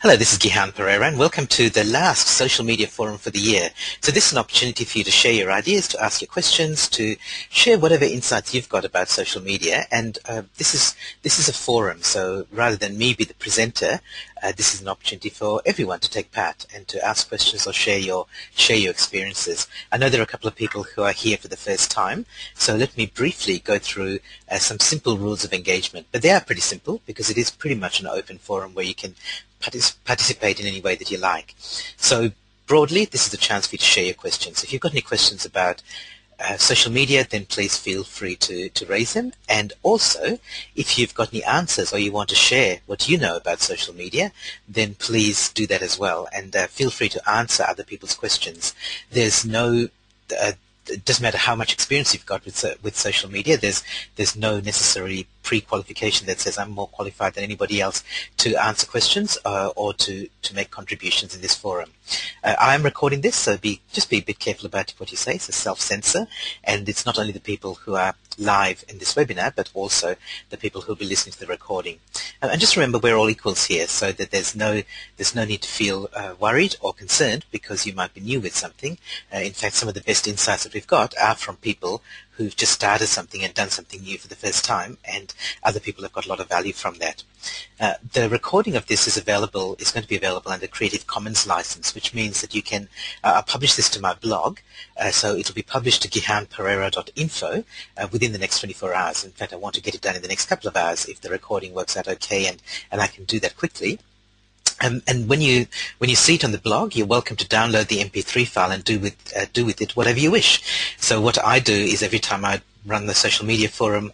Hello, this is Gihan Perera and welcome to the last social media forum for the year. So this is an opportunity for you to share your ideas, to ask your questions, to share whatever insights you've got about social media. And uh, this is this is a forum, so rather than me be the presenter, uh, this is an opportunity for everyone to take part and to ask questions or share your share your experiences. I know there are a couple of people who are here for the first time, so let me briefly go through uh, some simple rules of engagement. But they are pretty simple because it is pretty much an open forum where you can partic- participate in any way that you like. So broadly, this is a chance for you to share your questions. If you've got any questions about uh, social media, then please feel free to, to raise them. And also, if you've got any answers or you want to share what you know about social media, then please do that as well. And uh, feel free to answer other people's questions. There's no uh, it doesn't matter how much experience you've got with with social media. There's there's no necessary pre-qualification that says I'm more qualified than anybody else to answer questions uh, or to, to make contributions in this forum. Uh, I am recording this, so be just be a bit careful about what you say. It's a self-censor, and it's not only the people who are live in this webinar, but also the people who will be listening to the recording. Uh, and just remember, we're all equals here, so that there's no there's no need to feel uh, worried or concerned because you might be new with something. Uh, in fact, some of the best insights that we've got are from people who've just started something and done something new for the first time, and other people have got a lot of value from that. Uh, the recording of this is available is going to be available under Creative Commons license, which means that you can uh, publish this to my blog. Uh, so it'll be published to gihanperera.info uh, within the next 24 hours. In fact, I want to get it done in the next couple of hours if the recording works out okay, and, and I can do that quickly. And when you when you see it on the blog, you're welcome to download the MP3 file and do with uh, do with it whatever you wish. So what I do is every time I run the social media forum,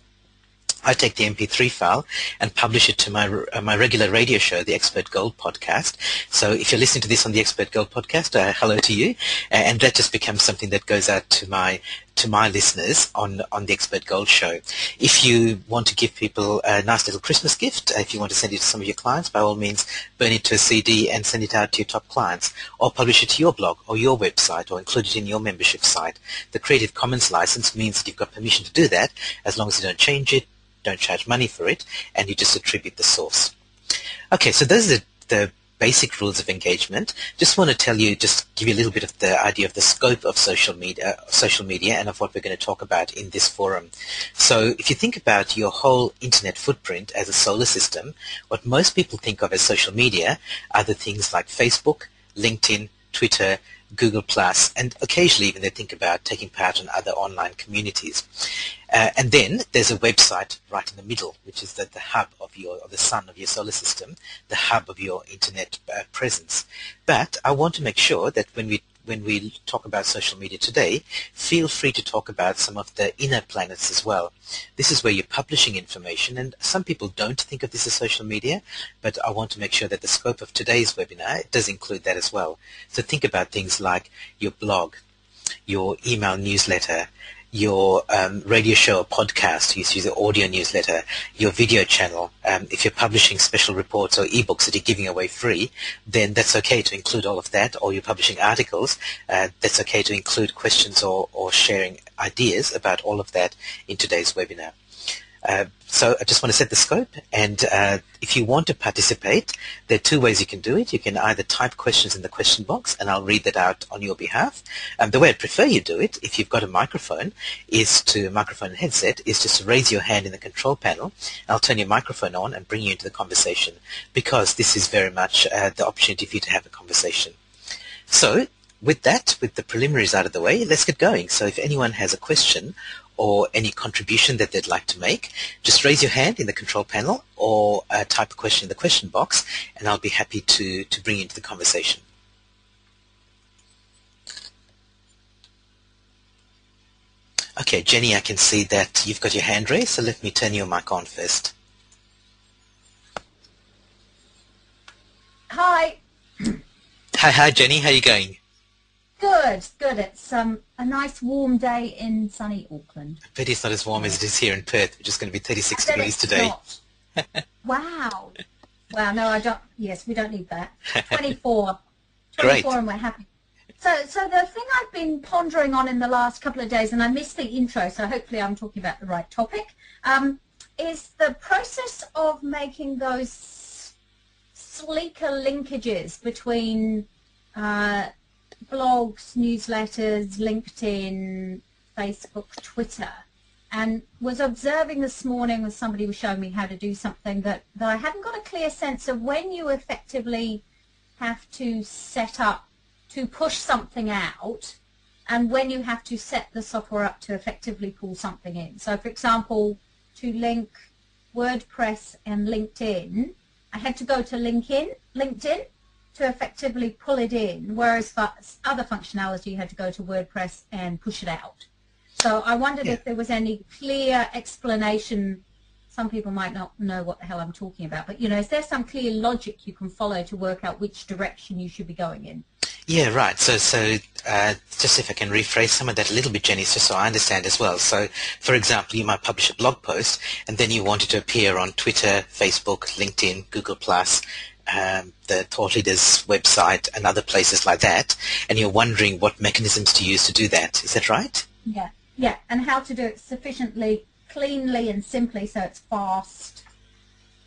I take the MP3 file and publish it to my uh, my regular radio show, the Expert Gold podcast. So if you're listening to this on the Expert Gold podcast, uh, hello to you, uh, and that just becomes something that goes out to my to my listeners on on the Expert Gold show. If you want to give people a nice little Christmas gift, uh, if you want to send it to some of your clients, by all means, burn it to a CD and send it out to your top clients, or publish it to your blog or your website, or include it in your membership site. The Creative Commons license means that you've got permission to do that, as long as you don't change it, don't charge money for it, and you just attribute the source. Okay, so those are the, the basic rules of engagement. Just want to tell you, just give you a little bit of the idea of the scope of social media, social media, and of what we're going to talk about in this forum. So, if you think about your whole internet footprint as a solar system, what most people think of as social media are the things like Facebook, LinkedIn, Twitter, Google Plus, and occasionally even they think about taking part in other online communities. Uh, and then there's a website right in the middle, which is the, the hub of your, of the sun of your solar system, the hub of your internet uh, presence. But I want to make sure that when we when we talk about social media today, feel free to talk about some of the inner planets as well. This is where you're publishing information, and some people don't think of this as social media, but I want to make sure that the scope of today's webinar does include that as well. So think about things like your blog, your email newsletter, your um, radio show or podcast, you use your audio newsletter, your video channel. Um, if you're publishing special reports or ebooks that you're giving away free, then that's okay to include all of that. Or you're publishing articles, uh, that's okay to include questions or, or sharing ideas about all of that in today's webinar. Uh, so I just want to set the scope, and uh, if you want to participate, there are two ways you can do it. You can either type questions in the question box, and I'll read that out on your behalf. Um, the way I'd prefer you do it, if you've got a microphone, is to microphone and headset, is just raise your hand in the control panel. I'll turn your microphone on and bring you into the conversation, because this is very much uh, the opportunity for you to have a conversation. So with that, with the preliminaries out of the way, let's get going. So if anyone has a question or any contribution that they'd like to make, just raise your hand in the control panel or uh, type a question in the question box and I'll be happy to, to bring you into the conversation. Okay, Jenny, I can see that you've got your hand raised, so let me turn your mic on first. Hi. Hi, hi, Jenny. How are you going? Good, good. It's um, a nice warm day in sunny Auckland. I bet it's not as warm as it is here in Perth, which is going to be 36 degrees today. wow. Wow, no, I don't, yes, we don't need that. 24. 24 Great. and we're happy. So, so the thing I've been pondering on in the last couple of days, and I missed the intro, so hopefully I'm talking about the right topic, um, is the process of making those sleeker linkages between uh, blogs, newsletters, LinkedIn, Facebook, Twitter, and was observing this morning when somebody was showing me how to do something that, that I hadn't got a clear sense of when you effectively have to set up to push something out and when you have to set the software up to effectively pull something in. So for example, to link WordPress and LinkedIn, I had to go to LinkedIn, LinkedIn to effectively pull it in, whereas for other functionality you had to go to WordPress and push it out. So I wondered yeah. if there was any clear explanation. Some people might not know what the hell I'm talking about, but you know, is there some clear logic you can follow to work out which direction you should be going in? Yeah, right. So, so uh, just if I can rephrase some of that a little bit, Jenny, just so I understand as well. So, for example, you might publish a blog post, and then you want it to appear on Twitter, Facebook, LinkedIn, Google Plus, um, the Thought Leaders website, and other places like that, and you're wondering what mechanisms to use to do that. Is that right? Yeah, yeah, and how to do it sufficiently cleanly and simply so it's fast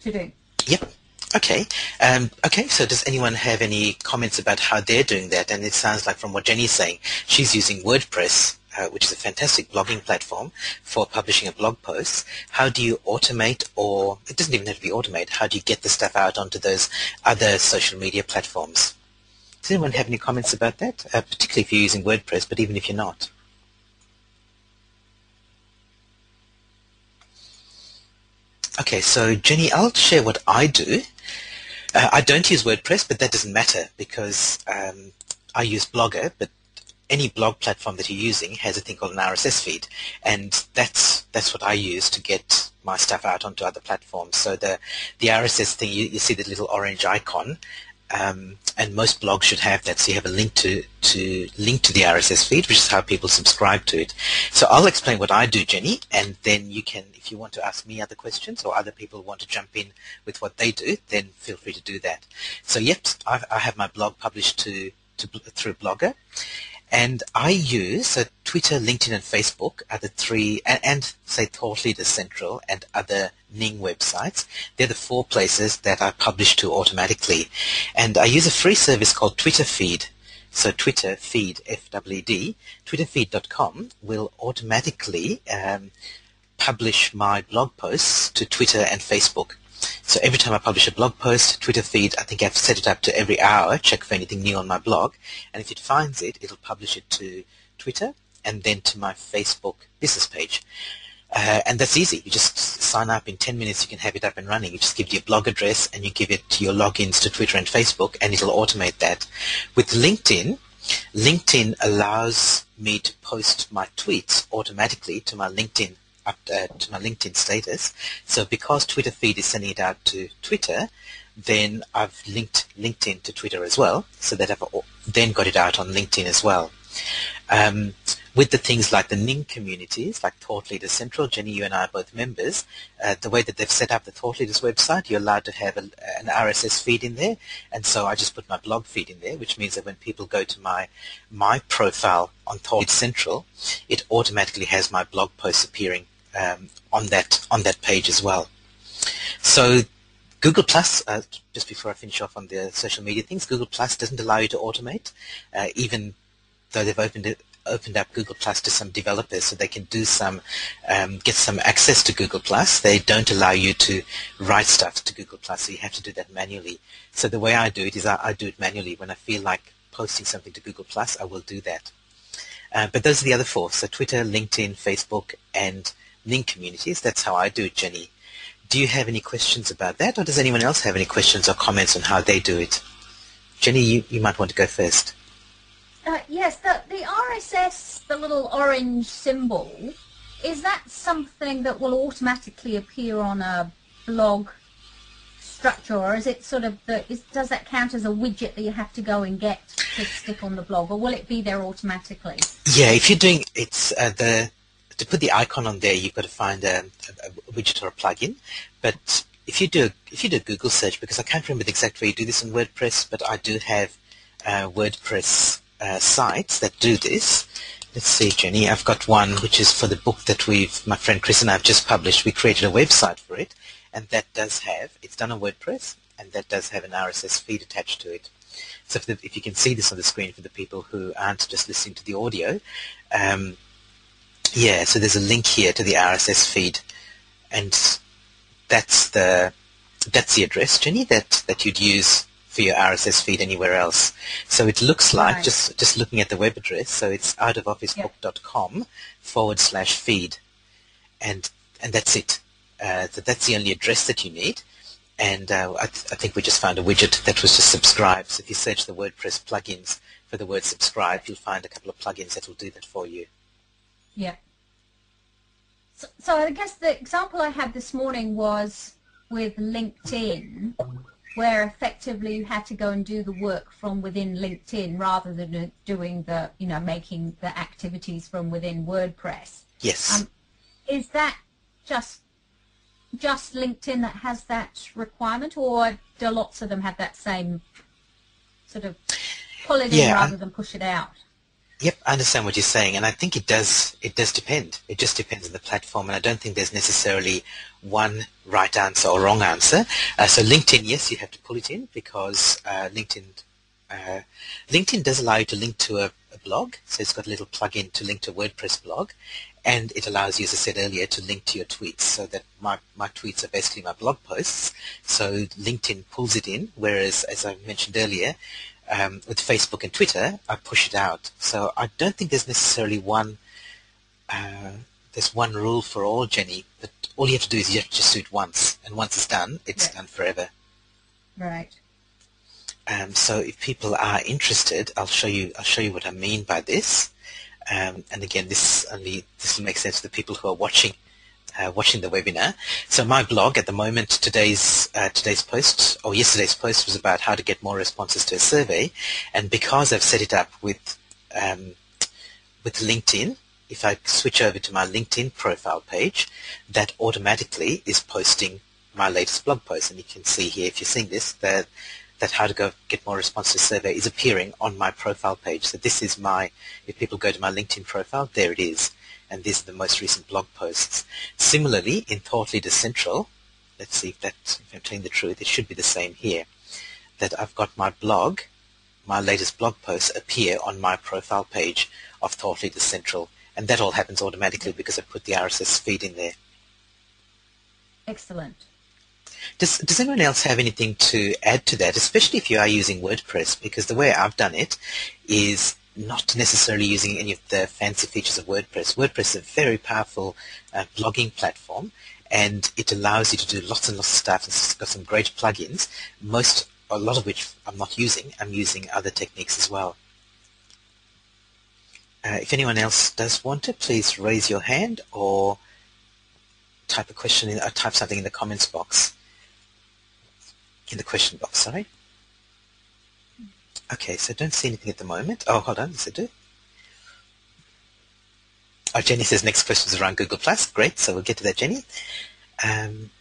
to do. Yep. Okay. Um, okay. So does anyone have any comments about how they're doing that? And it sounds like from what Jenny's saying, she's using WordPress, uh, which is a fantastic blogging platform for publishing a blog post. How do you automate, or it doesn't even have to be automate? How do you get the stuff out onto those other social media platforms? Does anyone have any comments about that? Uh, particularly if you're using WordPress, but even if you're not. Okay, so Jenny, I'll share what I do. Uh, I don't use WordPress, but that doesn't matter because um, I use Blogger, but any blog platform that you're using has a thing called an RSS feed, and that's that's what I use to get my stuff out onto other platforms. So the the RSS thing, you, you see the little orange icon, um, and most blogs should have that. So you have a link to to link to the RSS feed, which is how people subscribe to it. So I'll explain what I do, Jenny, and then you can, if you want to ask me other questions or other people want to jump in with what they do, then feel free to do that. So yep, I, I have my blog published to, to through Blogger, and I use so Twitter, LinkedIn, and Facebook are the three, and, and say Thought Leaders Central and other Ning websites. They're the four places that I publish to automatically. And I use a free service called Twitter Feed. So Twitter Feed, F-W-D, twitterfeed.com will automatically um, publish my blog posts to Twitter and Facebook. So every time I publish a blog post, Twitter feed, I think I've set it up to every hour, check for anything new on my blog, and if it finds it, it'll publish it to Twitter and then to my Facebook business page. Uh, and that's easy. You just sign up in 10 minutes, you can have it up and running. You just give your blog address and you give it your logins to Twitter and Facebook and it'll automate that. With LinkedIn, LinkedIn allows me to post my tweets automatically to my LinkedIn up uh, to my LinkedIn status. So because Twitter feed is sending it out to Twitter, then I've linked LinkedIn to Twitter as well, so that I've then got it out on LinkedIn as well. Um, with the things like the Ning communities, like Thought Leaders Central, Jenny, you and I are both members. Uh, the way that they've set up the Thought Leaders website, you're allowed to have a, an RSS feed in there, and so I just put my blog feed in there, which means that when people go to my my profile on Thought Central, it automatically has my blog posts appearing um, on that on that page as well. So Google Plus, uh, just before I finish off on the social media things, Google Plus doesn't allow you to automate, uh, even though they've opened it opened up Google Plus to some developers so they can do some um, get some access to Google Plus. They don't allow you to write stuff to Google Plus, so you have to do that manually. So the way I do it is I, I do it manually. When I feel like posting something to Google Plus, I will do that. Uh, but those are the other four: so Twitter, LinkedIn, Facebook, and Ning communities. That's how I do it, Jenny. Do you have any questions about that, or does anyone else have any questions or comments on how they do it? Jenny, you, you might want to go first. Uh, yes, the, the RSS, the little orange symbol, is that something that will automatically appear on a blog structure, or is it sort of the, is, does that count as a widget that you have to go and get to stick on the blog, or will it be there automatically? Yeah, if you're doing it's uh, the to put the icon on there, you've got to find a, a, a widget or a plugin. But if you do if you do a Google search, because I can't remember the exact way you do this in WordPress, but I do have uh, WordPress uh, sites that do this. Let's see, Jenny. I've got one which is for the book that we've my friend Chris and I have just published. We created a website for it, and that does have it's done on WordPress, and that does have an RSS feed attached to it. So if, the, if you can see this on the screen for the people who aren't just listening to the audio, um, yeah, so there's a link here to the RSS feed, and that's the that's the address, Jenny, that, that you'd use for your RSS feed anywhere else. So it looks like, right. just, just looking at the web address, so it's outofofficebook.com forward slash feed. And, and that's it. Uh, so that's the only address that you need. And uh, I, th- I, think we just found a widget that was just subscribe. So if you search the WordPress plugins for the word subscribe, you'll find a couple of plugins that will do that for you. Yeah. So, so I guess the example I had this morning was with LinkedIn, where effectively you had to go and do the work from within LinkedIn rather than doing the, you know, making the activities from within WordPress. Yes. Um, is that just just LinkedIn that has that requirement, or do lots of them have that same sort of pull it yeah, in rather than push it out? Yep, I understand what you're saying, and I think it does. It does depend. It just depends on the platform, and I don't think there's necessarily one right answer or wrong answer. Uh, so LinkedIn, yes, you have to pull it in because uh, LinkedIn uh, LinkedIn does allow you to link to a, a, blog. So it's got a little plugin to link to a WordPress blog, and it allows you, as I said earlier, to link to your tweets. So that my my tweets are basically my blog posts. So LinkedIn pulls it in, whereas as I mentioned earlier um, with Facebook and Twitter, I push it out. So I don't think there's necessarily one uh, there's one rule for all, Jenny. But all you have to do is you have to just do it once, and once it's done, it's done forever. Right. Um, so if people are interested, I'll show you. I'll show you what I mean by this. Um, and again, this only this will make sense to the people who are watching uh, watching the webinar. So my blog at the moment, today's uh, today's post or yesterday's post was about how to get more responses to a survey, and because I've set it up with um, with LinkedIn, if I switch over to my LinkedIn profile page, that automatically is posting my latest blog post, and you can see here if you're seeing this that that how to go get more responses to survey is appearing on my profile page. So this is my, if people go to my LinkedIn profile, there it is and these are the most recent blog posts. Similarly, in Thought Leader Central, let's see if that if I'm telling the truth, it should be the same here, that I've got my blog, my latest blog posts appear on my profile page of Thought Leader Central, and that all happens automatically because I put the RSS feed in there. Excellent. Does, does anyone else have anything to add to that, especially if you are using WordPress? Because the way I've done it is not necessarily using any of the fancy features of WordPress. WordPress is a very powerful uh, blogging platform and it allows you to do lots and lots of stuff. It's got some great plugins, most, a lot of which I'm not using. I'm using other techniques as well. Uh, if anyone else does want to, please raise your hand or type a question in, or uh, type something in the comments box. In the question box, sorry. Okay, so don't see anything at the moment. Oh, hold on, yes I do. Oh, Jenny says next question is around Google Plus. Great, so we'll get to that, Jenny. Um,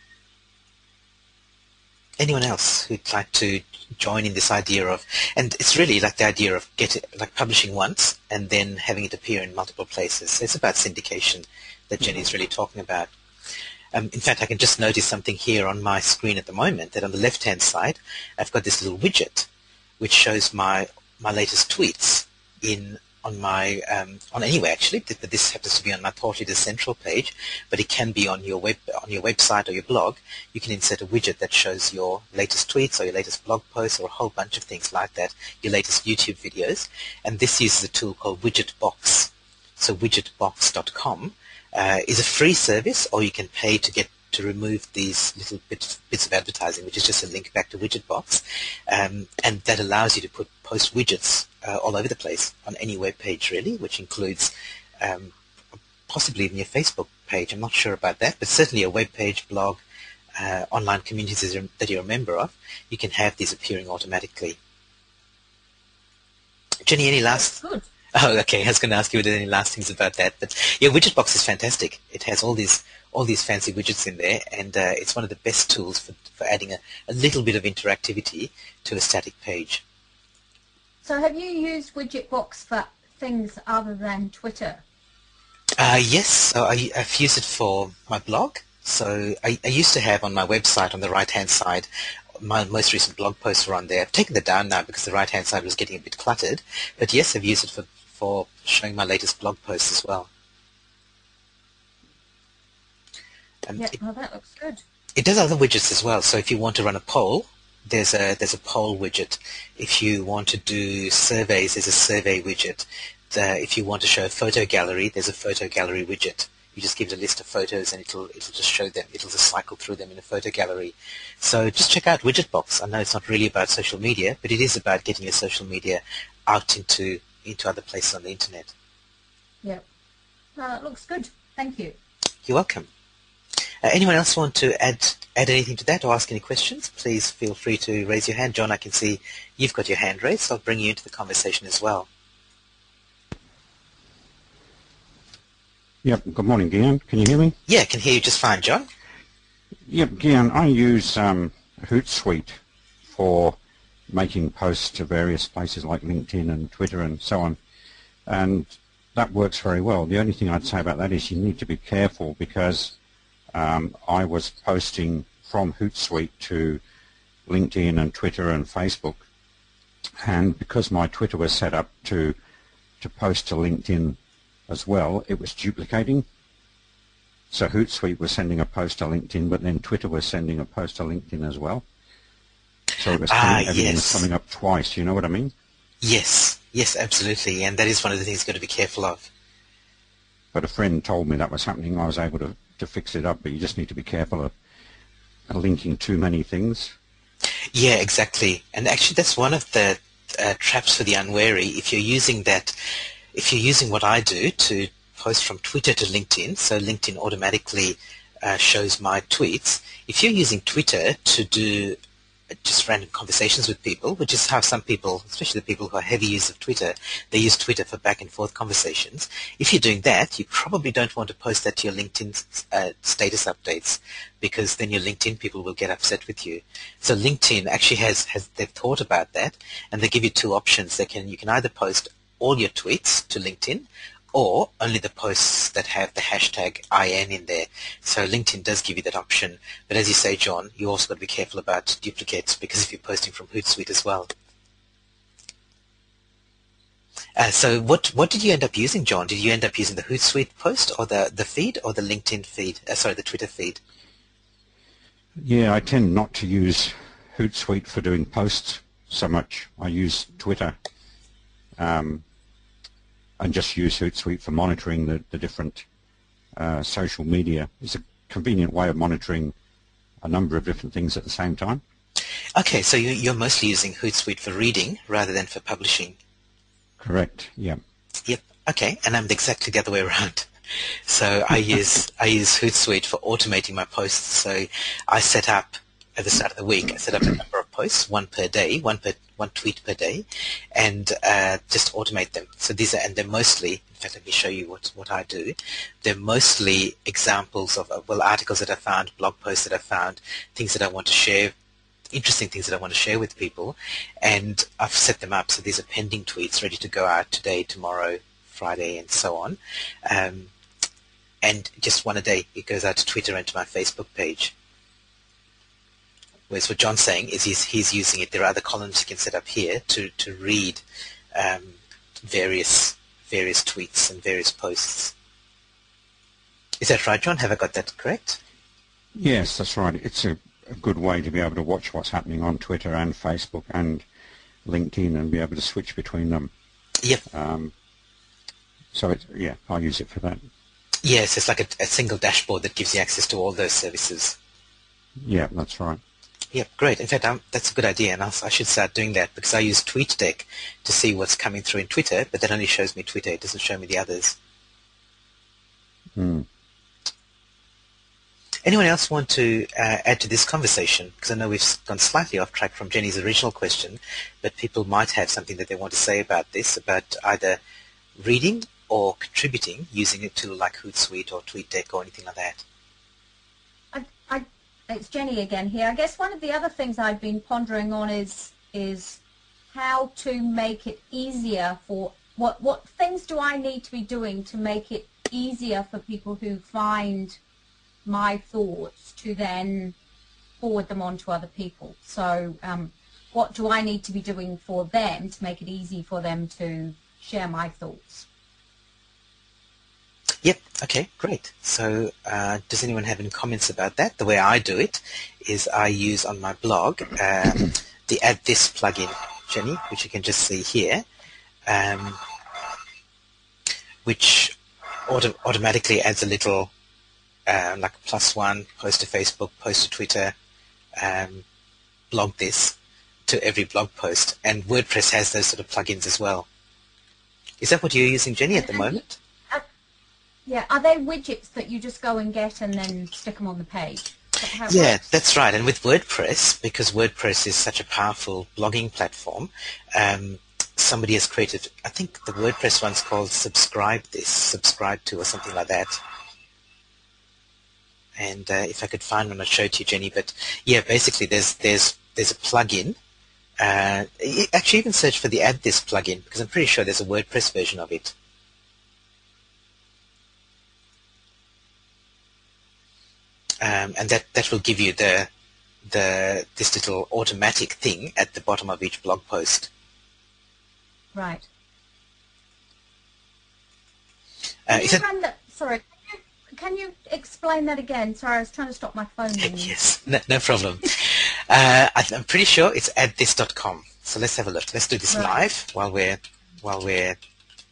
anyone else who'd like to join in this idea of, and it's really like the idea of get it, like publishing once and then having it appear in multiple places. It's about syndication that Jenny's really talking about. Um, in fact, I can just notice something here on my screen at the moment that on the left-hand side, I've got this little widget which shows my my latest tweets in on my um, on anywhere actually. But this happens to be on my Thought Leader Central page, but it can be on your web on your website or your blog. You can insert a widget that shows your latest tweets or your latest blog posts or a whole bunch of things like that. Your latest YouTube videos, and this uses a tool called Widgetbox. So widgetbox.com uh, is a free service, or you can pay to get to remove these little bits, bits of advertising, which is just a link back to Widgetbox, um, and that allows you to put post widgets uh, all over the place on any web page, really, which includes um, possibly even your Facebook page. I'm not sure about that, but certainly a web page, blog, uh, online communities that you're a member of, you can have these appearing automatically. Jenny, any last? Oh, okay. I was going to ask you any last things about that, but yeah, Widget Box is fantastic. It has all these all these fancy widgets in there, and uh, it's one of the best tools for, for adding a, a little bit of interactivity to a static page. So have you used Widgetbox for things other than Twitter? Uh, yes, so I, have used it for my blog. So I, I, used to have on my website on the right-hand side my most recent blog posts were on there. I've taken that down now because the right-hand side was getting a bit cluttered. But yes, I've used it for, for showing my latest blog posts as well. Um, yeah, it, well, that looks good. It does other widgets as well. So if you want to run a poll, there's a there's a poll widget. If you want to do surveys, there's a survey widget. The, if you want to show a photo gallery, there's a photo gallery widget. You just give it a list of photos and it'll it'll just show them. It'll just cycle through them in a photo gallery. So just check out Widgetbox. I know it's not really about social media, but it is about getting your social media out into into other places on the internet. Yep. Well, it looks good. Thank you. You're welcome. Uh, anyone else want to add add anything to that or ask any questions? Please feel free to raise your hand. John, I can see you've got your hand raised, so I'll bring you into the conversation as well. Yep. Good morning, Gihan. Can you hear me? Yeah, I can hear you just fine, John. Yep, Gihan. I use um, Hootsuite for making posts to various places like LinkedIn and Twitter and so on, and that works very well. The only thing I'd say about that is you need to be careful because um, I was posting from Hootsuite to LinkedIn and Twitter and Facebook, and because my Twitter was set up to to post to LinkedIn as well, it was duplicating. So Hootsuite was sending a post to LinkedIn, but then Twitter was sending a post to LinkedIn as well. So it was ah, coming, everything yes. was coming up twice. You know what I mean? Yes, yes, absolutely, and that is one of the things you've got to be careful of. But a friend told me that was happening. I was able to, to fix it up, but you just need to be careful of linking too many things. Yeah, exactly. And actually, that's one of the uh, traps for the unwary. If you're using that if you're using what I do to post from Twitter to LinkedIn, so LinkedIn automatically uh, shows my tweets, if you're using Twitter to do just random conversations with people, which is how some people, especially the people who are heavy users of Twitter, they use Twitter for back and forth conversations. If you're doing that, you probably don't want to post that to your LinkedIn uh, status updates because then your LinkedIn people will get upset with you. So LinkedIn actually has, has they've thought about that and they give you two options. They can you can either post all your tweets to LinkedIn or only the posts that have the hashtag IN in there. So LinkedIn does give you that option. But as you say, John, you also got to be careful about duplicates because if you're posting from Hootsuite as well. Uh, so what what did you end up using, John? Did you end up using the Hootsuite post or the, the feed or the LinkedIn feed? Uh, sorry, the Twitter feed? Yeah, I tend not to use Hootsuite for doing posts so much. I use Twitter um, and just use Hootsuite for monitoring the, the different uh, social media. It's a convenient way of monitoring a number of different things at the same time. Okay, so you're mostly using Hootsuite for reading rather than for publishing. Correct. Yeah. Yep. Okay, and I'm exactly the other way around. So I use I use Hootsuite for automating my posts. So I set up at the start of the week, I set up a number of posts, one per day, one per one tweet per day, and uh, just automate them. So these are, and they're mostly, in fact, let me show you what what I do. They're mostly examples of well articles that I found, blog posts that I found, things that I want to share, interesting things that I want to share with people, and I've set them up. So these are pending tweets ready to go out today, tomorrow, Friday, and so on. Um, and just one a day. It goes out to Twitter and to my Facebook page. Whereas what John's saying is he's, he's using it. There are other columns you can set up here to, to read um, various various tweets and various posts. Is that right, John? Have I got that correct? Yes, that's right. It's a, a good way to be able to watch what's happening on Twitter and Facebook and LinkedIn and be able to switch between them. Yep. Um, so it's, yeah, I'll use it for that. Yes, it's like a, a single dashboard that gives you access to all those services. Yeah, that's right. Yep, great. In fact, I'm, that's a good idea, and I'll, i should start doing that because I use TweetDeck to see what's coming through in Twitter, but that only shows me Twitter. It doesn't show me the others. Hmm. Anyone else want to uh, add to this conversation? Because I know we've gone slightly off track from Jenny's original question, but people might have something that they want to say about this, about either reading or contributing using a tool like Hootsuite or TweetDeck or anything like that. It's Jenny again here. I guess one of the other things I've been pondering on is is how to make it easier for what what things do I need to be doing to make it easier for people who find my thoughts to then forward them on to other people. So um, what do I need to be doing for them to make it easy for them to share my thoughts? Yep. Okay. Great. So, uh, does anyone have any comments about that? The way I do it is I use on my blog um, the Add This plugin, Jenny, which you can just see here, um, which auto- automatically adds a little um, like a plus one, post to Facebook, post to Twitter, um, blog this to every blog post. And WordPress has those sort of plugins as well. Is that what you're using, Jenny, at the moment? Yeah. Are they widgets that you just go and get and then stick them on the page? Yeah, works? that's right. And with WordPress, because WordPress is such a powerful blogging platform, um, somebody has created, I think the WordPress one's called Subscribe This, Subscribe To, or something like that and uh, if I could find one, I'd show it to you, Jenny. But yeah, basically, there's there's there's a plugin. Uh, actually, even search for the Add This plugin because I'm pretty sure there's a WordPress version of it. Um, and that, that will give you the the this little automatic thing at the bottom of each blog post. Right. Uh, you run sorry, can you explain that again? Sorry, I was trying to stop my phone. yes, no, no problem. uh, I, am pretty sure it's addthis.com. So let's have a look. Let's do this right. live while we're while we're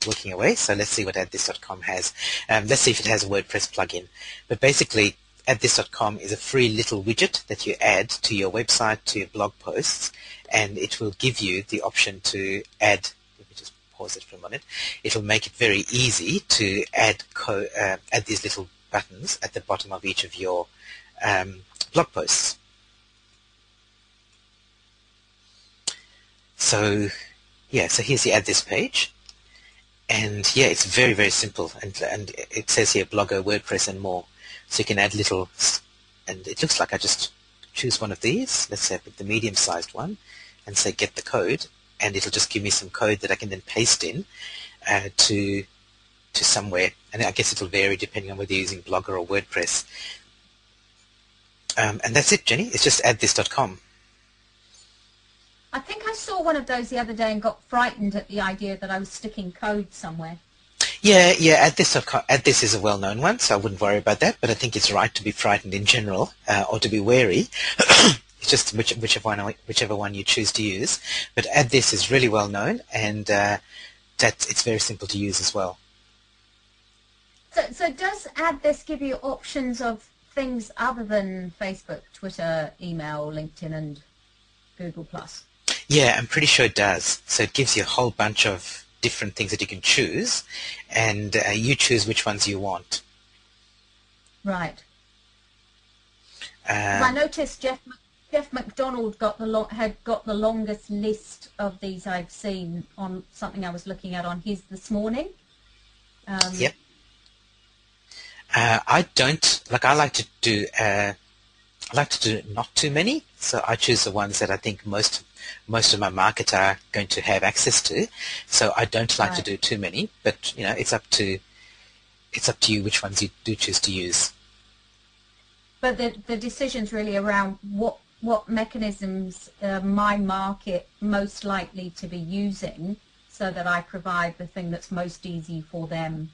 working away. So let's see what addthis.com has. Um, let's see if it has a WordPress plugin. But basically, addthis.com is a free little widget that you add to your website, to your blog posts, and it will give you the option to add let me just pause it for a minute. It'll make it very easy to add co- uh, add these little buttons at the bottom of each of your um, blog posts. So yeah, so here's the add this page. And yeah, it's very, very simple. And, and it says here Blogger, WordPress, and more. So you can add little, and it looks like I just choose one of these. Let's say I pick the medium-sized one and say get the code and it'll just give me some code that I can then paste in uh, to to somewhere. And I guess it'll vary depending on whether you're using Blogger or WordPress. Um, and that's it, Jenny. It's just addthis.com. I think I saw one of those the other day and got frightened at the idea that I was sticking code somewhere. Yeah, yeah. Add this, add this is a well-known one, so I wouldn't worry about that. But I think it's right to be frightened in general, uh, or to be wary It's just which, whichever one whichever one you choose to use. But add this is really well known, and uh, that it's very simple to use as well. So, so does add this give you options of things other than Facebook, Twitter, email, LinkedIn, and Google Plus? Yeah, I'm pretty sure it does. So it gives you a whole bunch of different things that you can choose, and uh, you choose which ones you want. Right. Um, I noticed Jeff Jeff McDonald got the lo- had got the longest list of these I've seen on something I was looking at on his this morning. Um, yep. Uh, I don't like. I like to do. Uh, I like to do not too many, so I choose the ones that I think most most of my market are going to have access to. So I don't like right. to do too many, but you know, it's up to it's up to you which ones you do choose to use. But the the decision's really around what what mechanisms uh, my market most likely to be using so that I provide the thing that's most easy for them.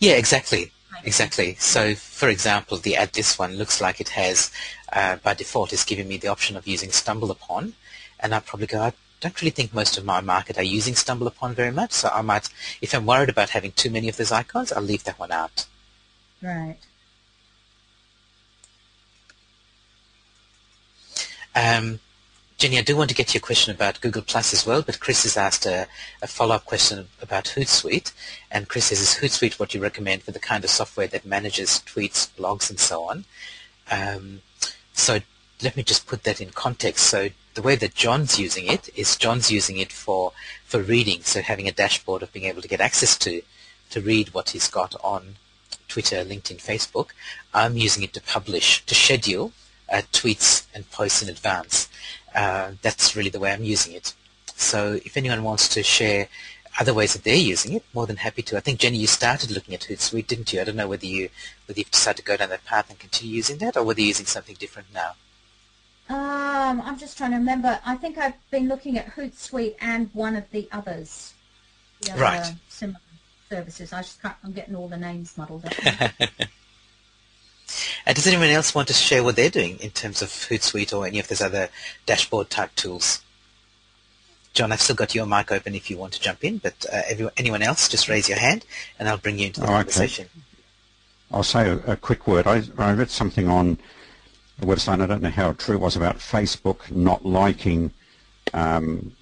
Yeah, exactly. Exactly. So, for example, the add this one looks like it has, uh, by default, is giving me the option of using StumbleUpon, and I probably go, I don't really think most of my market are using StumbleUpon very much, so I might, if I'm worried about having too many of those icons, I'll leave that one out. Right. Um, Jenny, I do want to get to your question about Google Plus as well, but Chris has asked a, a follow-up question about Hootsuite, and Chris says, is Hootsuite what you recommend for the kind of software that manages tweets, blogs, and so on? Um, so let me just put that in context. So the way that John's using it is John's using it for, for reading, so having a dashboard of being able to get access to, to read what he's got on Twitter, LinkedIn, Facebook. I'm using it to publish, to schedule uh, tweets and posts in advance. Uh, that's really the way I'm using it. So if anyone wants to share other ways that they're using it, more than happy to. I think Jenny, you started looking at Hootsuite, didn't you? I don't know whether you whether you've decided to go down that path and continue using that, or whether you're using something different now. Um, I'm just trying to remember. I think I've been looking at Hootsuite and one of the others. The other Right. Similar services. I just can't, I'm getting all the names muddled up. And does anyone else want to share what they're doing in terms of Hootsuite or any of those other dashboard type tools? John, I've still got your mic open if you want to jump in, but uh, everyone, anyone else, just raise your hand and I'll bring you into the Oh, okay. conversation. I'll say a, a quick word. I, I read something on a website, I don't know how true it was, about Facebook not liking um,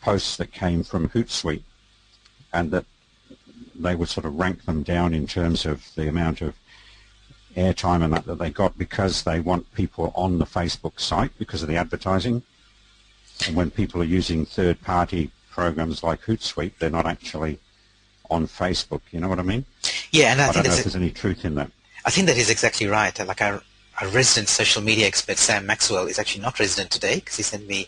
posts that came from Hootsuite and that they would sort of rank them down in terms of the amount of airtime and that that they got because they want people on the Facebook site because of the advertising. And when people are using third-party programs like Hootsuite, they're not actually on Facebook. You know what I mean? Yeah, and I, I think don't know if there's any truth in that. I think that is exactly right. Like our, our resident social media expert, Sam Maxwell, is actually not resident today because he sent me,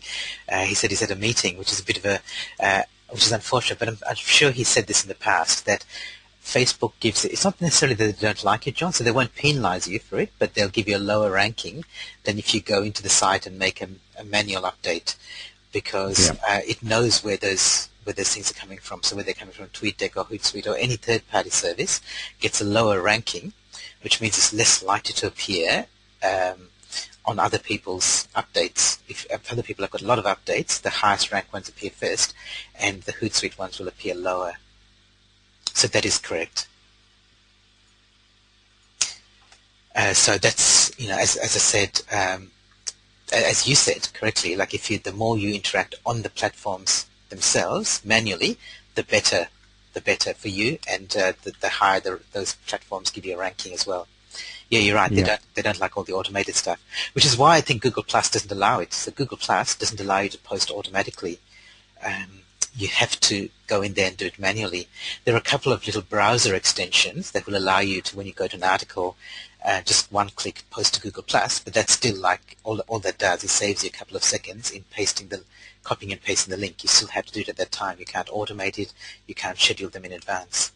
uh, he said he's at a meeting, which is a bit of a, uh, which is unfortunate, but I'm, I'm sure he said this in the past, that Facebook gives it, it's not necessarily that they don't like it, John, so they won't penalize you for it, but they'll give you a lower ranking than if you go into the site and make a, a manual update because Yeah. uh, it knows where those where those things are coming from. So whether they're coming from TweetDeck or Hootsuite or any third-party service, gets a lower ranking, which means it's less likely to appear um, on other people's updates. If, other people have got a lot of updates, the highest ranked ones appear first, and the Hootsuite ones will appear lower. So that is correct. Uh, so that's you know, as as I said, um, as you said correctly, like if you the more you interact on the platforms themselves manually, the better the better for you, and uh, the, the higher the, those platforms give you a ranking as well. Yeah, you're right. They Yeah. don't they don't like all the automated stuff, which is why I think Google Plus doesn't allow it. So Google Plus doesn't allow you to post automatically. Um, you have to go in there and do it manually. There are a couple of little browser extensions that will allow you to, when you go to an article, uh, just one click post to Google Plus, but that's still like all, all that does is saves you a couple of seconds in pasting the, copying and pasting the link. You still have to do it at that time. You can't automate it. You can't schedule them in advance.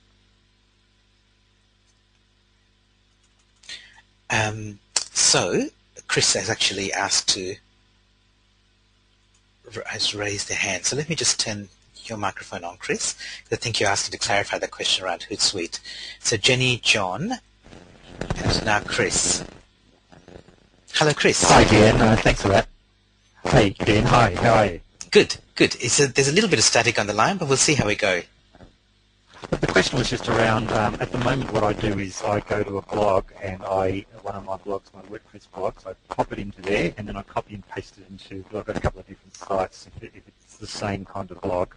Um, so Chris has actually asked to has raised their hand. So let me just turn your microphone on, Chris. I think you're asking to clarify that question around Hootsuite. So Jenny, John, and now Chris. Hello, Chris. Hi, Dan. Uh, thanks for that. Hey, Dan. Hi. How are you? Good, good. It's a, there's a little bit of static on the line, but we'll see how we go. But the question was just around, um, at the moment what I do is I go to a blog and I, one of my blogs, my WordPress blogs, I pop it into there and then I copy and paste it into, I've got a couple of different sites if, it, if it's the same kind of blog.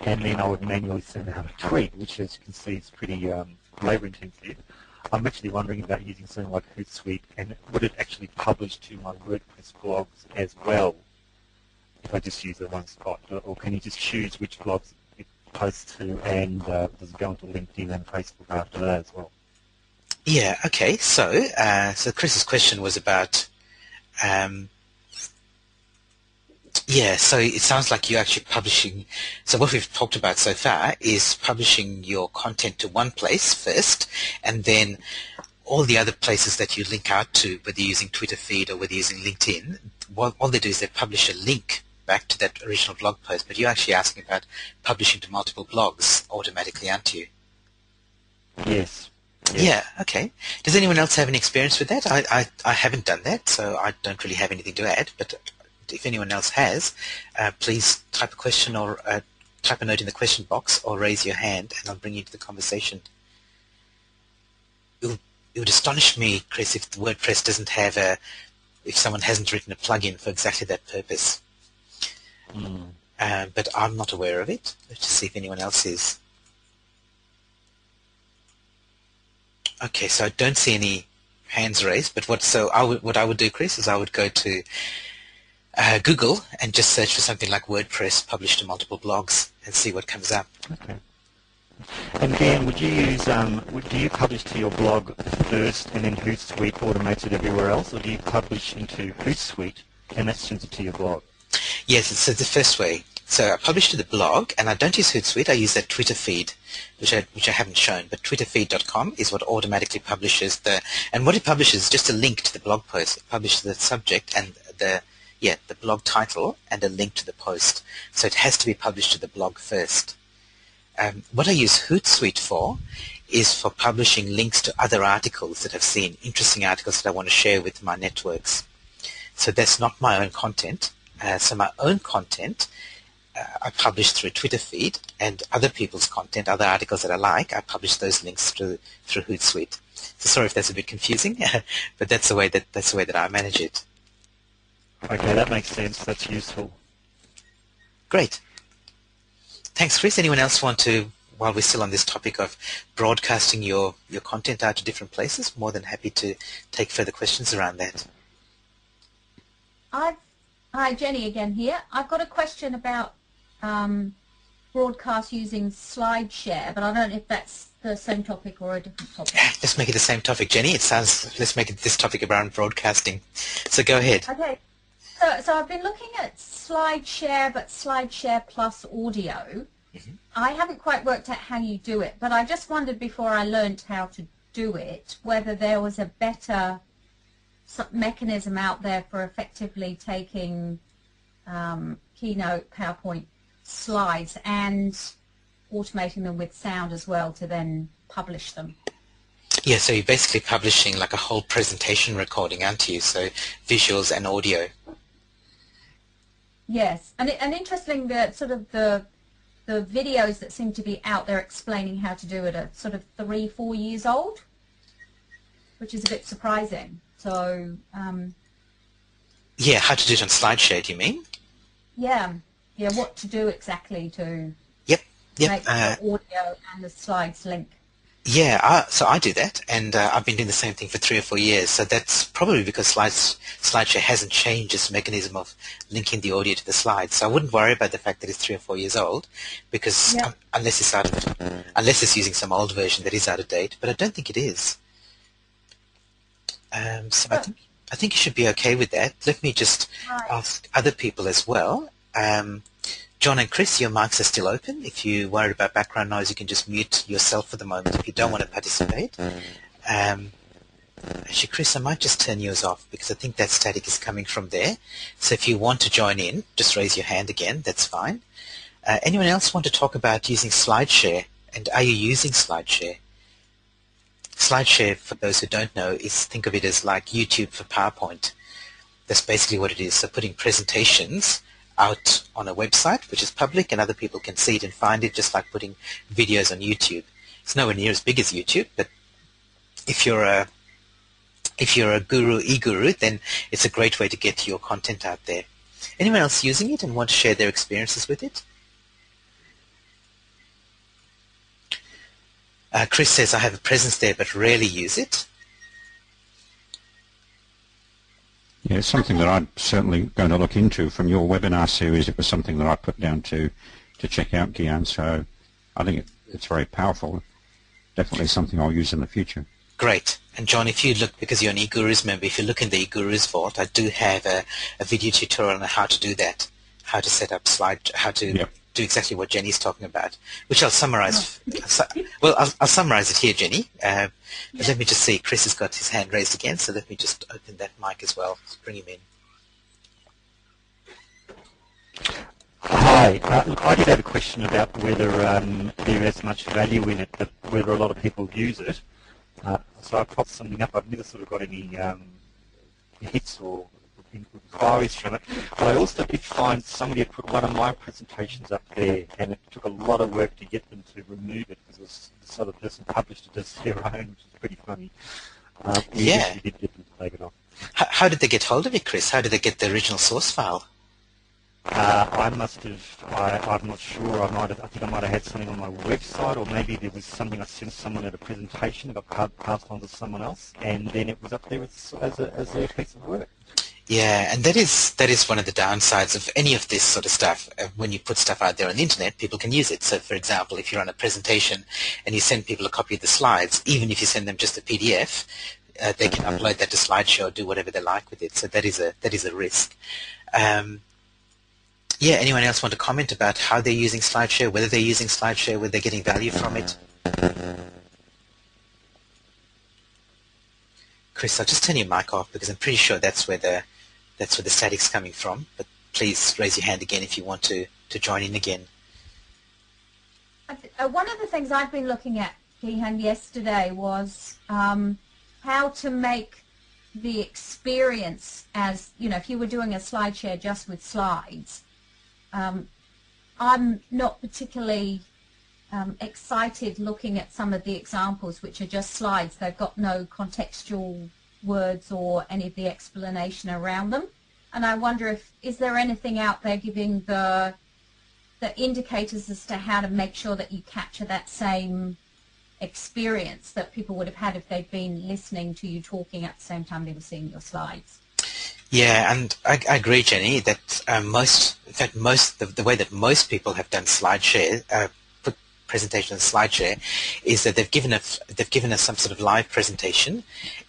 And then I would manually send out a tweet, which as you can see is pretty um, labor intensive. I'm actually wondering about using something like Hootsuite and would it actually publish to my WordPress blogs as well if I just use the one spot, or can you just choose which blogs it posts to, and uh, does it go into LinkedIn and Facebook after that as well? Yeah. Okay. So, uh, so Chris's question was about, um, yeah. So it sounds like you're actually publishing. So what we've talked about so far is publishing your content to one place first, and then all the other places that you link out to, whether you're using Twitter feed or whether you're using LinkedIn, what, all they do is they publish a link back to that original blog post. But you're actually asking about publishing to multiple blogs automatically, aren't you? Yes. Yeah, okay. Does anyone else have any experience with that? I, I, I haven't done that, so I don't really have anything to add, but if anyone else has, uh, please type a question or uh, type a note in the question box or raise your hand and I'll bring you to the conversation. It would, it would astonish me, Chris, if WordPress doesn't have a, if someone hasn't written a plugin for exactly that purpose. Mm. Uh, but I'm not aware of it. Let's just see if anyone else is. Okay, so I don't see any hands raised. But what so I would what I would do, Chris, is I would go to uh, Google and just search for something like WordPress published to multiple blogs and see what comes up. Okay. And Dan, would you use, um, would, do you publish to your blog first and then Hootsuite automates it everywhere else, or do you publish into Hootsuite and that sends it to your blog? Yes, it's the first way. So I publish to the blog, and I don't use Hootsuite. I use that Twitter feed, which I which I haven't shown. But twitterfeed.com is what automatically publishes the, and what it publishes is just a link to the blog post. It publishes the subject and the yeah the blog title and a link to the post. So it has to be published to the blog first. Um, what I use Hootsuite for is for publishing links to other articles that I've seen, interesting articles that I want to share with my networks. So that's not my own content. Uh, so my own content uh, I publish through Twitter feed and other people's content, other articles that I like, I publish those links through through Hootsuite. So sorry if that's a bit confusing, but that's the way that that's the way that I manage it. Okay, that makes sense. That's useful. Great. Thanks, Chris. Anyone else want to, while we're still on this topic of broadcasting your, your content out to different places, more than happy to take further questions around that. I've, hi, Jenny again here. I've got a question about um, broadcast using SlideShare, but I don't know if that's the same topic or a different topic. Let's make it the same topic, Jenny. It sounds. Let's make it this topic around broadcasting. So go ahead. Okay. So, so I've been looking at SlideShare, but SlideShare plus audio. Mm-hmm. I haven't quite worked out how you do it, but I just wondered before I learned how to do it whether there was a better mechanism out there for effectively taking um, Keynote, PowerPoint slides and automating them with sound as well to then publish them. Yeah, so you're basically publishing like a whole presentation recording, aren't you? So visuals and audio. Yes, and and interesting that sort of the the videos that seem to be out there explaining how to do it are sort of three, four years old, which is a bit surprising. So. Um, yeah, how to do it on SlideShare, do you mean? Yeah, yeah, what to do exactly to yep, yep. make uh, the audio and the slides link. Yeah, I, so I do that, and uh, I've been doing the same thing for three or four years. So that's probably because slides, SlideShare hasn't changed its mechanism of linking the audio to the slides. So I wouldn't worry about the fact that it's three or four years old, because um, unless it's out of, unless it's using some old version that is out of date, but I don't think it is. Um, so. I think I think you should be okay with that. Let me just right. ask other people as well. Um, John and Chris, your mics are still open. If you're worried about background noise, you can just mute yourself for the moment if you don't want to participate. Um, actually, Chris, I might just turn yours off because I think that static is coming from there. So if you want to join in, just raise your hand again. That's fine. Uh, anyone else want to talk about using SlideShare? And are you using SlideShare? SlideShare, for those who don't know, is think of it as like YouTube for PowerPoint. That's basically what it is. So putting presentations out on a website which is public and other people can see it and find it just like putting videos on YouTube. It's nowhere near as big as YouTube, but if you're a if you're a guru e-guru, then it's a great way to get your content out there. Anyone else using it and want to share their experiences with it? Uh, Chris says, I have a presence there but rarely use it. Yeah, it's something that I'm certainly going to look into from your webinar series. It was something that I put down to, to check out, Gihan. So I think it, it's very powerful. Definitely something I'll use in the future. Great. And John, if you look, because you're an eGurus member, if you look in the eGurus vault, I do have a, a video tutorial on how to do that, how to set up slide, how to yep do exactly what Jenny's talking about, which I'll summarize. Oh. well, I'll, I'll, summarize it here, Jenny. Uh, yeah. Let me just see. Chris has got his hand raised again, so let me just open that mic as well. bring him in. Hi. Uh, I did have a question about whether um, there is much value in it, but whether a lot of people use it. Uh, so I popped something up. I've never sort of got any um, hits or inquiries from it. But I also did find somebody had put one of my presentations up there, and it took a lot of work to get them to remove it because this other person published it as their own, which is pretty funny. Uh, yeah. Did get them to take it off. How, how, did they get hold of it, Chris? How did they get the original source file? Uh, I must have, I, am not sure, I might have, I think I might have had something on my website or maybe there was something I sent someone at a presentation that got passed on to someone else and then it was up there as, as, a, as a piece of work. Yeah, and that is that is one of the downsides of any of this sort of stuff. Uh, when you put stuff out there on the internet, people can use it. So, for example, if you're on a presentation and you send people a copy of the slides, even if you send them just a PDF, uh, they can upload that to SlideShare, or do whatever they like with it. So that is a that is a risk. Um, yeah. Anyone else want to comment about how they're using SlideShare, whether they're using SlideShare, whether they're getting value from it? Chris, I'll just turn your mic off because I'm pretty sure that's where the that's where the static's coming from. But please raise your hand again if you want to, to join in again. Uh, one of the things I've been looking at, Gihan, yesterday was um, how to make the experience as, you know, if you were doing a slide share just with slides, um, I'm not particularly um, excited looking at some of the examples which are just slides. They've got no contextual words or any of the explanation around them. And I wonder if, is there anything out there giving the, the indicators as to how to make sure that you capture that same experience that people would have had if they'd been listening to you talking at the same time they were seeing your slides? Yeah, and I, I agree, Jenny, that uh, most, in fact, most the, the, way that most people have done SlideShare, uh, presentation and SlideShare, is that they've given us they've given us some sort of live presentation,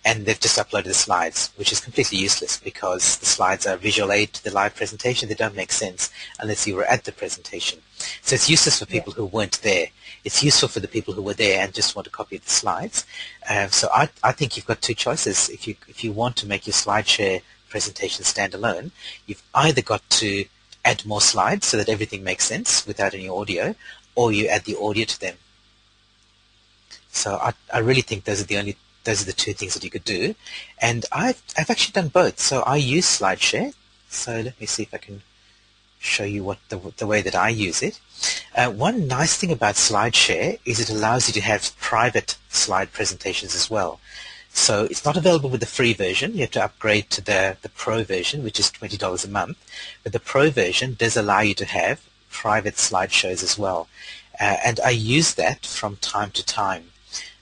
and they've just uploaded the slides, which is completely useless because the slides are visual aid to the live presentation. They don't make sense unless you were at the presentation. So it's useless for people yeah. who weren't there. It's useful for the people who were there and just want a copy the slides. Uh, so I, I think you've got two choices. If you if you want to make your SlideShare presentation standalone, you've either got to add more slides so that everything makes sense without any audio, or you add the audio to them. So I, I really think those are the only those are the two things that you could do. And I've I've actually done both. So I use SlideShare. So let me see if I can show you what the, the way that I use it. Uh, one nice thing about SlideShare is it allows you to have private slide presentations as well. So it's not available with the free version. You have to upgrade to the, the Pro version, which is $20 a month. But the Pro version does allow you to have private slideshows as well. Uh, and I use that from time to time.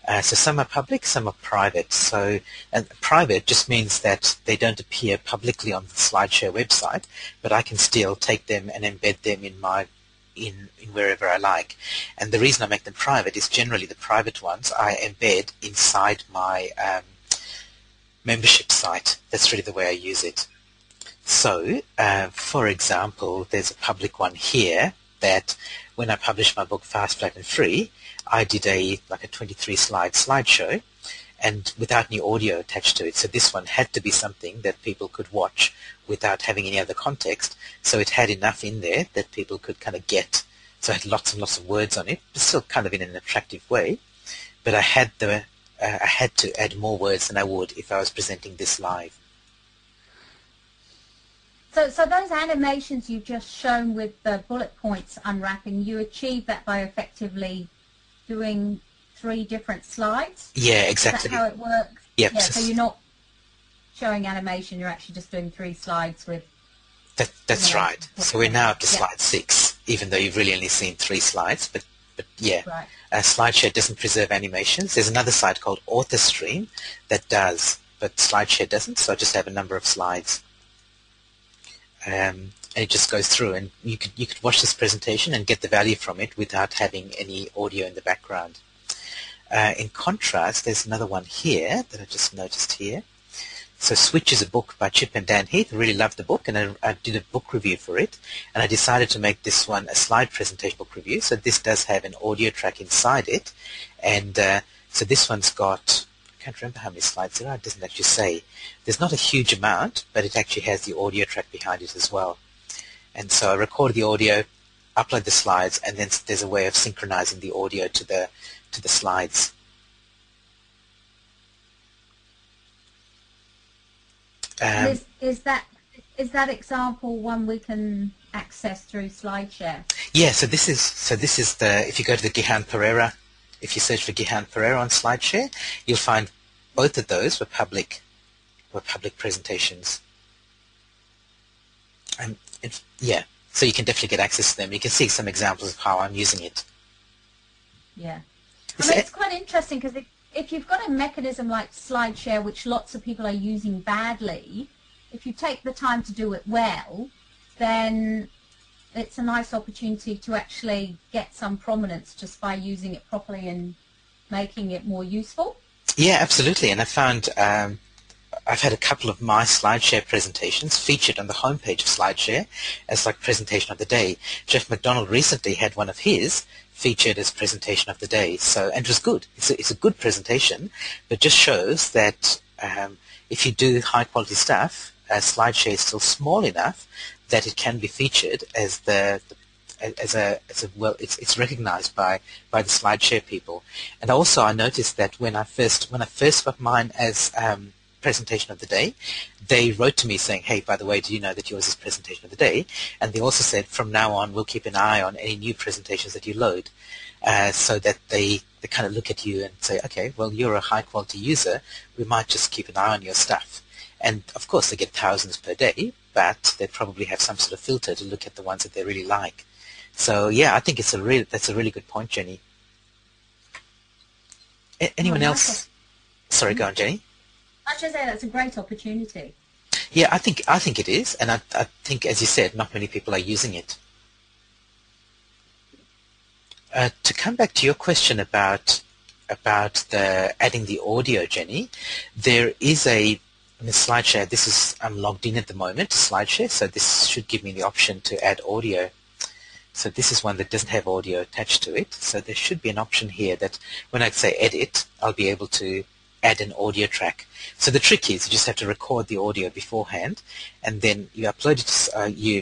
Uh, so some are public, some are private. So and private just means that they don't appear publicly on the SlideShare website, but I can still take them and embed them in my in, in wherever I like. And the reason I make them private is generally the private ones I embed inside my um, membership site. That's really the way I use it. So, uh, for example, there's a public one here that when I published my book Fast, Flat and Free, I did a like a 23 slide slideshow and without any audio attached to it. So this one had to be something that people could watch without having any other context. So it had enough in there that people could kind of get. So it had lots and lots of words on it, but still kind of in an attractive way. But I had the uh, I had to add more words than I would if I was presenting this live. So, so those animations you've just shown with the bullet points unwrapping, you achieve that by effectively doing three different slides? Yeah, exactly. Is that how it works? Yep. Yeah, so you're not showing animation, you're actually just doing three slides with... That, that's right. So we're now up to yeah. slide six, even though you've really only seen three slides, but but yeah, right. uh, SlideShare doesn't preserve animations. There's another site called AuthorStream that does, but SlideShare doesn't, so I just have a number of slides. Um, and it just goes through, and you could you could watch this presentation and get the value from it without having any audio in the background. Uh, in contrast, there's another one here that I just noticed here. So Switch is a book by Chip and Dan Heath. I really loved the book, and I, I, did a book review for it. And I decided to make this one a slide presentation book review. So this does have an audio track inside it, and uh, so this one's got. I can't remember how many slides there are. It doesn't actually say. There's not a huge amount, but it actually has the audio track behind it as well. And so I record the audio, upload the slides, and then there's a way of synchronizing the audio to the to the slides. Um, is, is that is that example one we can access through SlideShare? Yeah, so this is so this is the if you go to the Gihan Perera, if you search for Gihan Perera on SlideShare, you'll find both of those were public were public presentations. And it, yeah, so you can definitely get access to them. You can see some examples of how I'm using it. Yeah. I mean, it's quite interesting because if you've got a mechanism like SlideShare, which lots of people are using badly, if you take the time to do it well, then it's a nice opportunity to actually get some prominence just by using it properly and making it more useful. Yeah, absolutely. And I found um, I've had a couple of my SlideShare presentations featured on the homepage of SlideShare as like presentation of the day. Jeff McDonald recently had one of his featured as presentation of the day. So, and it was good. It's a, it's a good presentation, but just shows that um, if you do high quality stuff, uh, SlideShare is still small enough that it can be featured as the, the as a as a well it's it's recognized by by the SlideShare people. And also I noticed that when I first when I first got mine as um, presentation of the day, they wrote to me saying, hey, by the way, do you know that yours is presentation of the day? And they also said, from now on, we'll keep an eye on any new presentations that you load uh, so that they, they kind of look at you and say, okay, well, you're a high-quality user. We might just keep an eye on your stuff. And, of course, they get thousands per day, but they probably have some sort of filter to look at the ones that they really like. So, yeah, I think it's a really, that's a really good point, Jenny. A- anyone else? Sorry, go on, Jenny. I should say that's a great opportunity. Yeah, I think I think it is, and I, I think, as you said, not many people are using it. Uh, to come back to your question about about the adding the audio, Jenny, there is a in the SlideShare. This is I'm logged in at the moment to SlideShare, so this should give me the option to add audio. So this is one that doesn't have audio attached to it. So there should be an option here that when I say edit, I'll be able to add an audio track. So the trick is you just have to record the audio beforehand, and then you upload it. Uh, you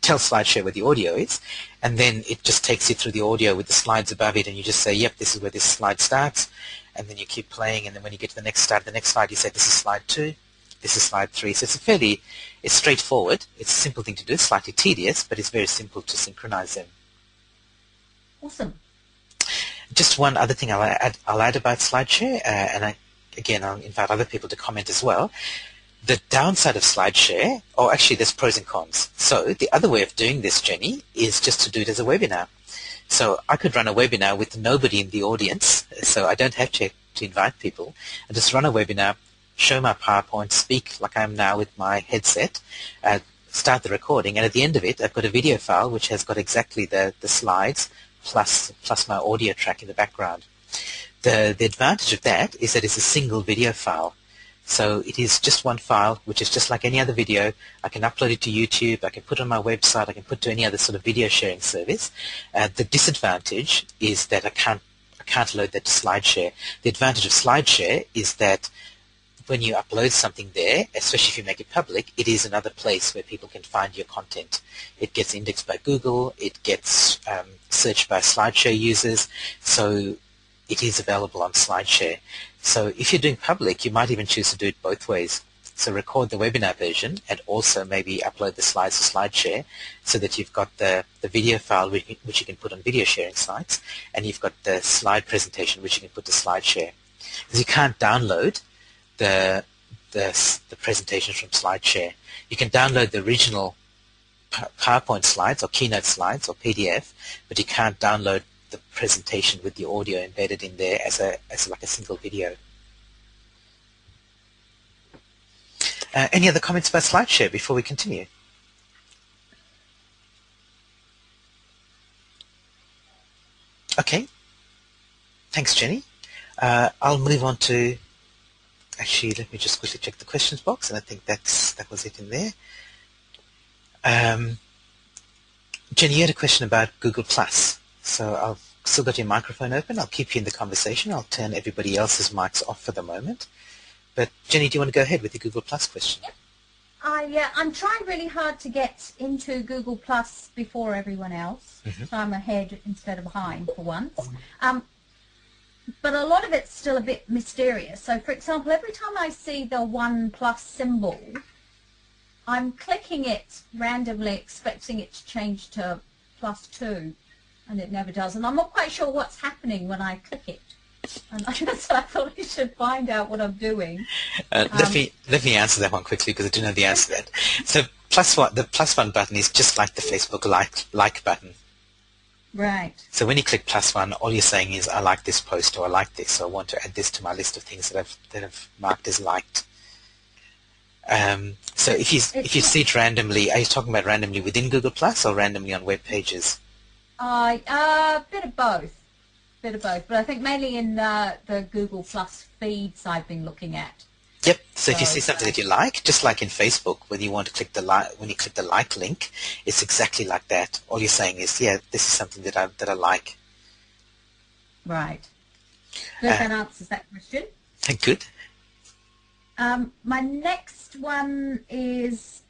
tell SlideShare where the audio is, and then it just takes you through the audio with the slides above it, and you just say, "Yep, this is where this slide starts," and then you keep playing, and then when you get to the next slide, the next slide, you say, "This is slide two, this is slide three. So it's a fairly, it's straightforward. It's a simple thing to do. It's slightly tedious, but it's very simple to synchronize them. Awesome. Just one other thing I'll add, I'll add about SlideShare, uh, and I, again, I'll invite other people to comment as well. The downside of SlideShare, or actually there's pros and cons. So the other way of doing this, Jenny, is just to do it as a webinar. So I could run a webinar with nobody in the audience, so I don't have to, to invite people. I just run a webinar, show my PowerPoint, speak like I am now with my headset, uh, start the recording, and at the end of it, I've got a video file which has got exactly the, the slides plus plus my audio track in the background. The, the advantage of that is that it's a single video file. So it is just one file, which is just like any other video. I can upload it to YouTube. I can put it on my website. I can put it to any other sort of video sharing service. Uh, the disadvantage is that I can't I can't load that to SlideShare. The advantage of SlideShare is that when you upload something there, especially if you make it public, it is another place where people can find your content. It gets indexed by Google. It gets um, searched by SlideShare users. So it is available on SlideShare. So if you're doing public, you might even choose to do it both ways. So record the webinar version and also maybe upload the slides to SlideShare so that you've got the, the video file which, which you can put on video sharing sites and you've got the slide presentation which you can put to SlideShare. Because you can't download the, the, the presentations from SlideShare. You can download the original PowerPoint slides or Keynote slides or PDF, but you can't download the presentation with the audio embedded in there as a as like a single video. Uh, any other comments about SlideShare before we continue? Okay. Thanks, Jenny. Uh, I'll move on to. Actually, let me just quickly check the questions box, and I think that's that was it in there. Um, Jenny, you had a question about Google Plus. So I've still got your microphone open. I'll keep you in the conversation. I'll turn everybody else's mics off for the moment. But Jenny, do you want to go ahead with the Google Plus question? I, uh, I'm trying really hard to get into Google Plus before everyone else. Mhm. So I'm ahead instead of behind for once. Um, but a lot of it's still a bit mysterious. So, for example, every time I see the one plus symbol, I'm clicking it randomly, expecting it to change to plus two, and it never does. And I'm not quite sure what's happening when I click it. And so I thought I should find out what I'm doing. Uh, let Um, me let me answer that one quickly because I do know the answer to that. So plus one, the plus one button is just like the Facebook like like button. Right. So when you click plus one, all you're saying is I like this post or I like this or I want to add this to my list of things that I've that I've marked as liked. Um, so if you if you see it randomly, are you talking about randomly within Google Plus or randomly on web pages? I uh, bit of both, bit of both. But I think mainly in uh, the Google Plus feeds I've been looking at. Yep. So if you see something that you like, just like in Facebook, when you want to click the like, when you click the like link, it's exactly like that. All you're saying is, yeah, this is something that I that I like. Right. Good, Uh, that answers that question. Good. Um, my next one is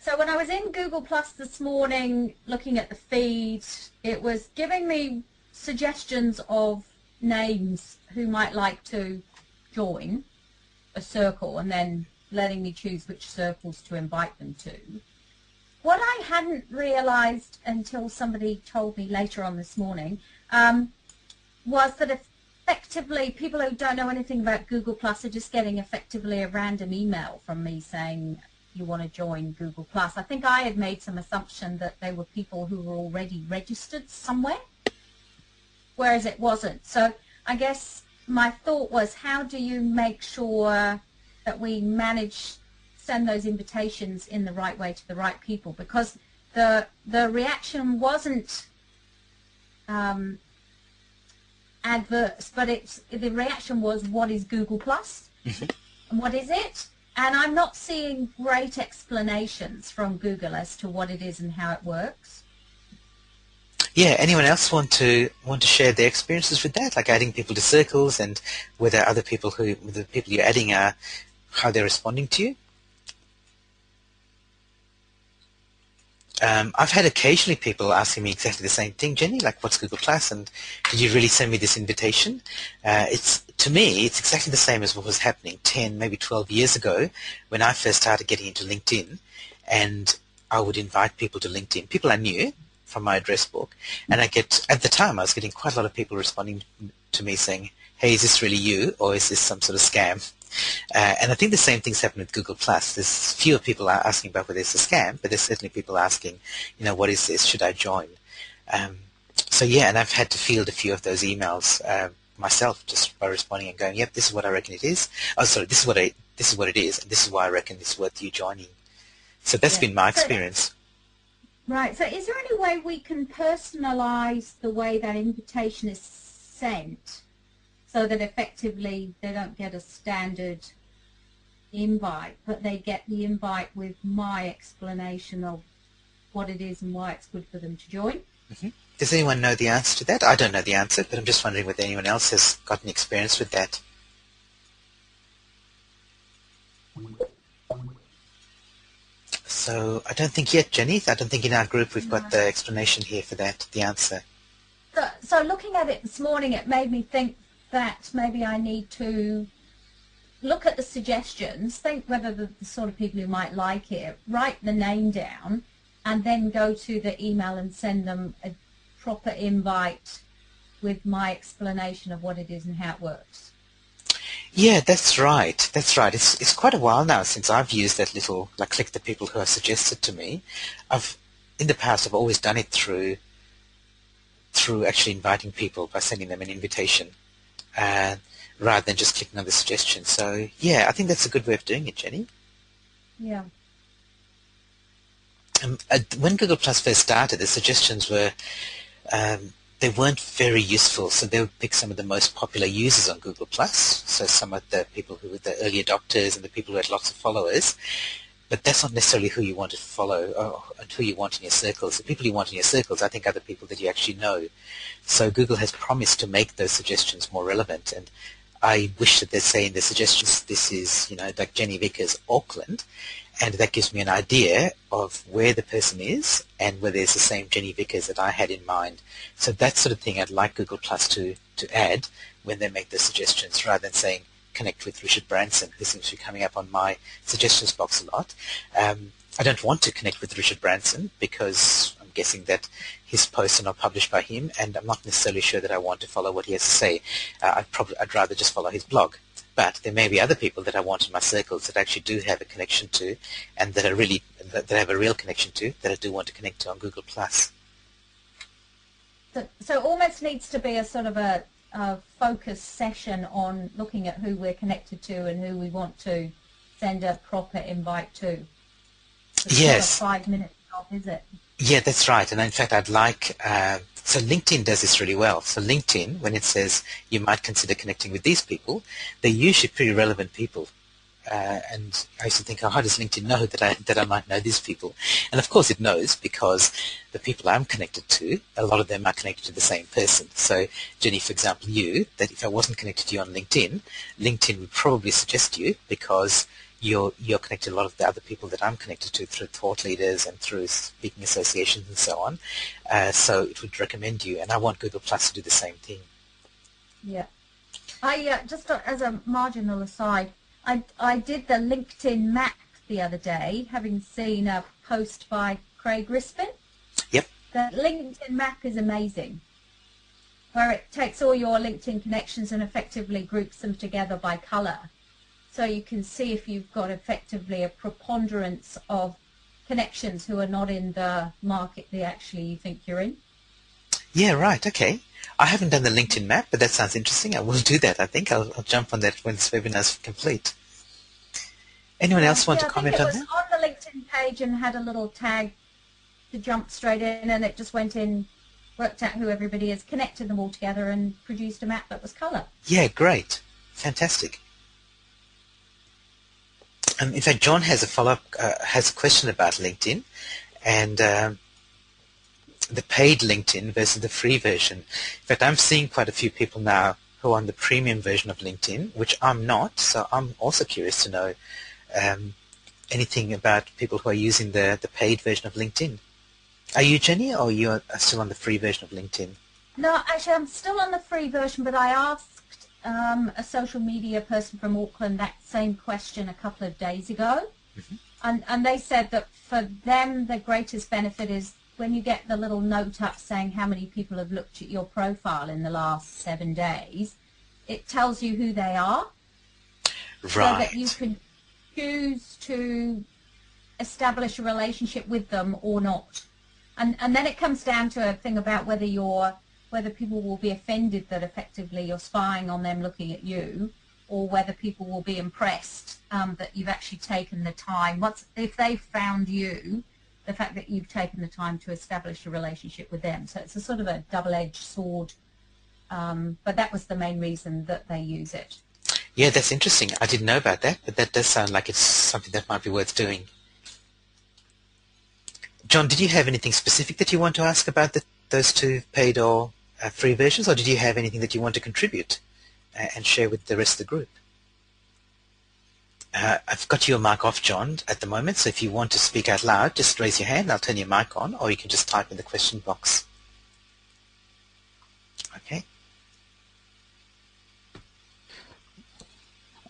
so when I was in Google Plus this morning looking at the feed, it was giving me suggestions of names who might like to join a circle and then letting me choose which circles to invite them to. What I hadn't realized until somebody told me later on this morning um, was that effectively people who don't know anything about Google Plus are just getting effectively a random email from me saying you want to join Google Plus. I think I had made some assumption that they were people who were already registered somewhere, whereas it wasn't. So I guess my thought was how do you make sure that we manage send those invitations in the right way to the right people because the the reaction wasn't um, adverse, but it's the reaction was what is Google Plus mm-hmm. and what is it? And I'm not seeing great explanations from Google as to what it is and how it works. Yeah, anyone else want to want to share their experiences with that, like adding people to circles, and whether other people who the people you're adding are how they're responding to you? Um, I've had occasionally people asking me exactly the same thing, Jenny, like what's Google Plus and did you really send me this invitation? Uh, it's to me, it's exactly the same as what was happening 10, maybe 12 years ago when I first started getting into LinkedIn and I would invite people to LinkedIn, people I knew from my address book, and I get at the time I was getting quite a lot of people responding to me saying, "Hey, is this really you, or is this some sort of scam?" Uh, and I think the same thing's happened with Google Plus. There's fewer people are asking about whether it's a scam, but there's certainly people asking, you know, what is this? Should I join? Um, so yeah, and I've had to field a few of those emails uh, myself just by responding and going, yep, this is what I reckon it is. Oh, sorry, this is what I, this is what it is, and this is why I reckon it's worth you joining. So that's yeah. been my experience. Right. So is there any way we can personalize the way that invitation is sent so that effectively they don't get a standard invite, but they get the invite with my explanation of what it is and why it's good for them to join. Mm-hmm. Does anyone know the answer to that? I don't know the answer, but I'm just wondering whether anyone else has got an experience with that. So I don't think yet, Jenny. I don't think in our group we've got the explanation here for that, the answer. So, so looking at it this morning, it made me think that maybe I need to look at the suggestions, think whether the, the, sort of people who might like it, write the name down, and then go to the email and send them a proper invite with my explanation of what it is and how it works. Yeah, that's right. That's right. It's it's quite a while now since I've used that little like click the people who are suggested to me. I've in the past I've always done it through through actually inviting people by sending them an invitation uh, rather than just clicking on the suggestion. So yeah, I think that's a good way of doing it, Jenny. Yeah. Um, uh, when Google Plus first started, the suggestions were um, they weren't very useful. So they would pick some of the most popular users on Google Plus. So some of the people who were the early adopters and the people who had lots of followers. But that's not necessarily who you want to follow or who you want in your circles. The people you want in your circles, I think, are the people that you actually know. So Google has promised to make those suggestions more relevant. And I wish that they'd say in the suggestions, this is, you know, like Jenny Vickers, Auckland, and that gives me an idea of where the person is and whether it's the same Jenny Vickers that I had in mind. So that sort of thing I'd like Google Plus to, to add when they make the suggestions rather than saying connect with Richard Branson, who seems to be coming up on my suggestions box a lot. Um, I don't want to connect with Richard Branson because I'm guessing that his posts are not published by him, and I'm not necessarily sure that I want to follow what he has to say. Uh, I'd probably I'd rather just follow his blog. But there may be other people that I want in my circles that I actually do have a connection to, and that I really that I have a real connection to that I do want to connect to on Google Plus. So, so almost needs to be a sort of a, a focus session on looking at who we're connected to and who we want to send a proper invite to. It's yes. five minutes job, is it? Yeah, that's right. And in fact, I'd like, uh, so LinkedIn does this really well. So LinkedIn, when it says you might consider connecting with these people, they're usually pretty relevant people. uh, and I used to think, oh, how does LinkedIn know that I that I might know these people? And of course, it knows because the people I'm connected to, a lot of them are connected to the same person. So, Jenny, for example, you, that if I wasn't connected to you on LinkedIn, LinkedIn would probably suggest you because you're you're connected to a lot of the other people that I'm connected to through thought leaders and through speaking associations and so on. Uh, so it would recommend you, and I want Google Plus to do the same thing. Yeah, I uh, just as a marginal aside, I I did the LinkedIn map the other day, having seen a post by Craig Rispin. Yep. The LinkedIn map is amazing, where it takes all your LinkedIn connections and effectively groups them together by color so you can see if you've got effectively a preponderance of connections who are not in the market they actually you think you're in. Yeah, right. Okay. I haven't done the LinkedIn map, but that sounds interesting. I will do that. I think I'll, I'll jump on that when this webinar is complete. Anyone else want yeah, to comment on that? on the LinkedIn page and had a little tag to jump straight in, and it just went in, worked out who everybody is, connected them all together, and produced a map that was colour. Yeah, great. Fantastic. Um, in fact, John has a follow-up, uh, has a question about LinkedIn and um, the paid LinkedIn versus the free version. In fact, I'm seeing quite a few people now who are on the premium version of LinkedIn, which I'm not. So I'm also curious to know um, anything about people who are using the, the paid version of LinkedIn. Are you, Jenny, or are you still on the free version of LinkedIn? No, actually, I'm still on the free version, but I asked um, a social media person from Auckland that same question a couple of days ago. Mm-hmm. And, and they said that for them, the greatest benefit is when you get the little note up saying how many people have looked at your profile in the last seven days, it tells you who they are. Right. So that you can choose to establish a relationship with them or not. And, and then it comes down to a thing about whether you're whether people will be offended that effectively you're spying on them looking at you, or whether people will be impressed um, that you've actually taken the time. Once if they've found you, the fact that you've taken the time to establish a relationship with them. So it's a sort of a double-edged sword. Um, but that was the main reason that they use it. Yeah, that's interesting. I didn't know about that, but that does sound like it's something that might be worth doing. John, did you have anything specific that you want to ask about the, those two paid or uh, free versions, or did you have anything that you want to contribute uh, and share with the rest of the group? Uh, I've got your mic off, John, at the moment, so if you want to speak out loud, just raise your hand, I'll turn your mic on, or you can just type in the question box. Okay.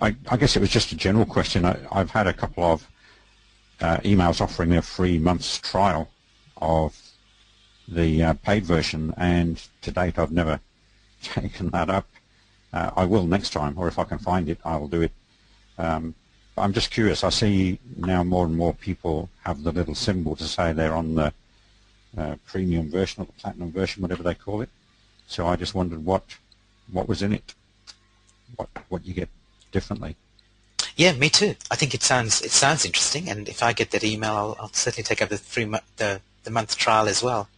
I, I guess it was just a general question. I, have had a couple of uh, emails offering a free month's trial of the uh, paid version, and to date I've never taken that up. Uh, I will next time, or if I can find it, I will do it. Um, I'm just curious. I see now more and more people have the little symbol to say they're on the uh, premium version or the platinum version, whatever they call it. So I just wondered what what was in it, what what you get differently. Yeah, me too. I think it sounds it sounds interesting, and if I get that email, I'll, I'll certainly take up the three the the month trial as well.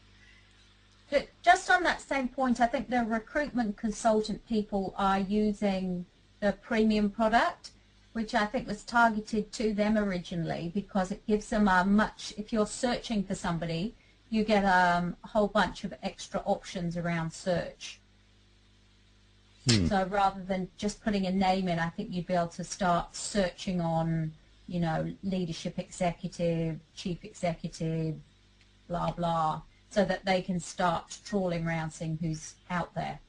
Just on that same point, I think the recruitment consultant people are using the premium product, which I think was targeted to them originally because it gives them a much, if you're searching for somebody, you get um, a whole bunch of extra options around search. Hmm. So rather than just putting a name in, I think you'd be able to start searching on, you know, leadership executive, chief executive, blah, blah so that they can start trawling around seeing who's out there.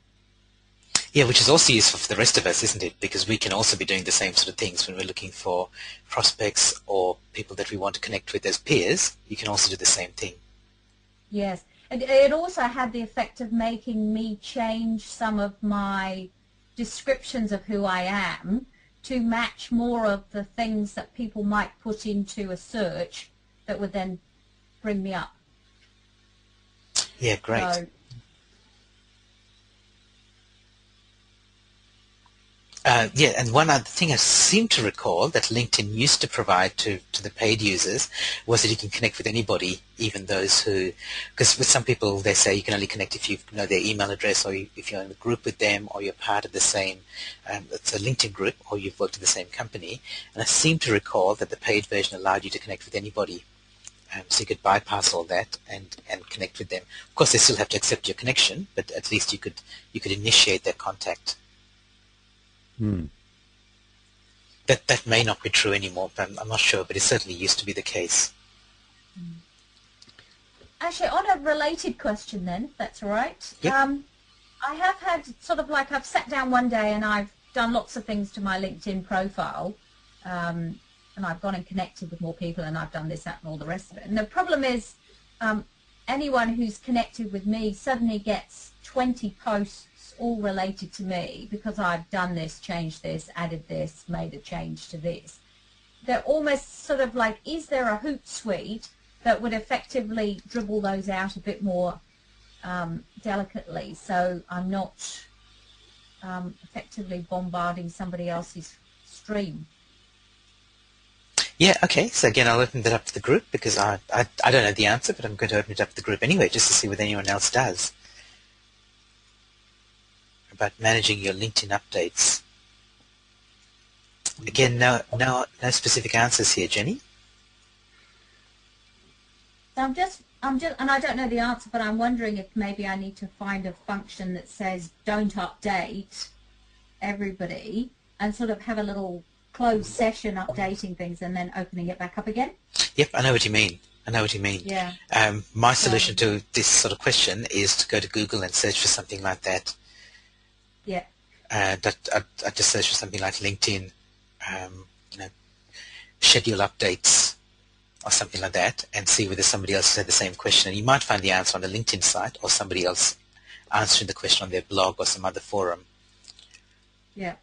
Yeah, which is also useful for the rest of us, isn't it? Because we can also be doing the same sort of things when we're looking for prospects or people that we want to connect with as peers. You can also do the same thing. Yes. And it also had the effect of making me change some of my descriptions of who I am to match more of the things that people might put into a search that would then bring me up. Yeah, great. So, Uh, yeah, and one other thing I seem to recall that LinkedIn used to provide to, to the paid users was that you can connect with anybody, even those who, because with some people they say you can only connect if you know their email address or you, if you're in a group with them or you're part of the same, um, it's a LinkedIn group or you've worked at the same company. And I seem to recall that the paid version allowed you to connect with anybody. Um, so you could bypass all that and, and connect with them. Of course, they still have to accept your connection, but at least you could you could initiate their contact. Hmm. That that may not be true anymore, but I'm, I'm not sure. But it certainly used to be the case. Actually, on a related question then, if that's all right. Yep. Um, I have had sort of like I've sat down one day and I've done lots of things to my LinkedIn profile, um, and I've gone and connected with more people, and I've done this, that, and all the rest of it. And the problem is, um, anyone who's connected with me suddenly gets 20 posts all related to me because I've done this, changed this, added this, made a change to this. They're almost sort of like, is there a Hootsuite that would effectively dribble those out a bit more um, delicately so I'm not um, effectively bombarding somebody else's stream? Yeah, okay. So again, I'll open that up to the group because I, I, I don't know the answer, but I'm going to open it up to the group anyway just to see what anyone else does about managing your LinkedIn updates. Again, no, no, no specific answers here, Jenny. I'm just, I'm just, and I don't know the answer, but I'm wondering if maybe I need to find a function that says don't update everybody and sort of have a little closed session updating things and then opening it back up again. Yep, I know what you mean. I know what you mean. Yeah. Um, my solution to this sort of question is to go to Google and search for something like that. Yeah. Uh, that I, I just search for something like LinkedIn, um, you know, schedule updates or something like that, and see whether somebody else has had the same question. And you might find the answer on the LinkedIn site, or somebody else answering the question on their blog or some other forum. Yeah.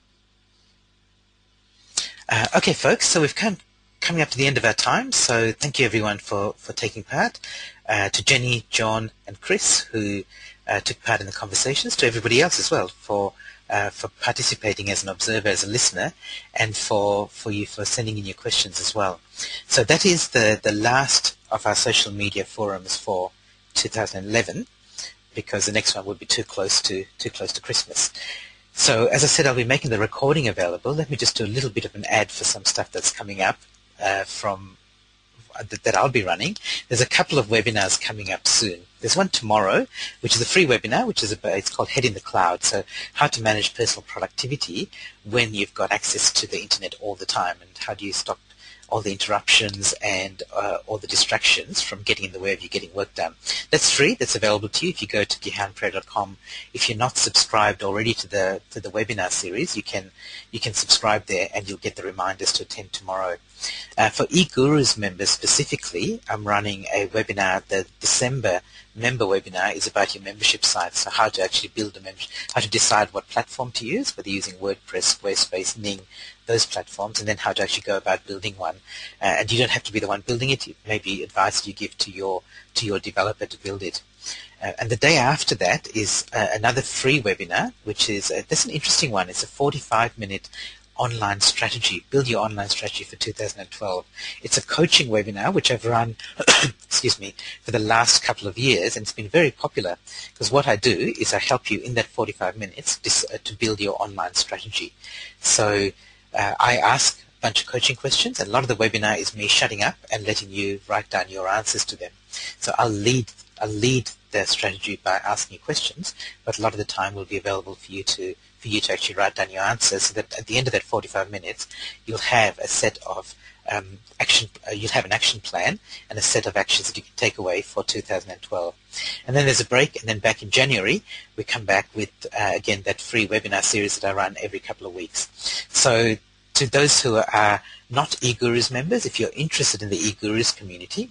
Uh, okay, folks, so we've come coming up to the end of our time, so thank you everyone for, for taking part. Uh, to Jenny, John, and Chris, who uh, took part in the conversations, to everybody else as well for uh, for participating as an observer, as a listener, and for, for you for sending in your questions as well. So that is the, the last of our social media forums for 2011, because the next one would be too close to too close to Christmas. So as I said, I'll be making the recording available. Let me just do a little bit of an ad for some stuff that's coming up uh, from that I'll be running. There's a couple of webinars coming up soon. There's one tomorrow, which is a free webinar, which is about, it's called Head in the Cloud. So how to manage personal productivity when you've got access to the internet all the time, and how do you stop all the interruptions and uh, all the distractions from getting in the way of you getting work done. That's free. That's available to you if you go to gihanperera.com. If you're not subscribed already to the to the webinar series, you can you can subscribe there and you'll get the reminders to attend tomorrow. Uh, for eGurus members specifically, I'm running a webinar. The December member webinar is about your membership site, so how to actually build a membership, how to decide what platform to use, whether using WordPress, Squarespace, Ning, those platforms, and then how to actually go about building one. Uh, and you don't have to be the one building it. It may be advice you give to your to your developer to build it. Uh, and the day after that is uh, another free webinar, which is uh, this is an interesting one. It's a 45-minute online strategy, build your online strategy for 2012. It's a coaching webinar which I've run, excuse me, for the last couple of years, and it's been very popular because what I do is I help you in that 45 minutes uh, to build your online strategy. So uh, I ask a bunch of coaching questions, and a lot of the webinar is me shutting up and letting you write down your answers to them. So I'll lead I'll lead the strategy by asking you questions, but a lot of the time will be available for you to for you to actually write down your answers so that at the end of that 45 minutes you'll have a set of um, action, uh, you'll have an action plan and a set of actions that you can take away for 2012. And then there's a break and then back in January we come back with uh, again that free webinar series that I run every couple of weeks. So to those who are not eGurus members, if you're interested in the eGurus community,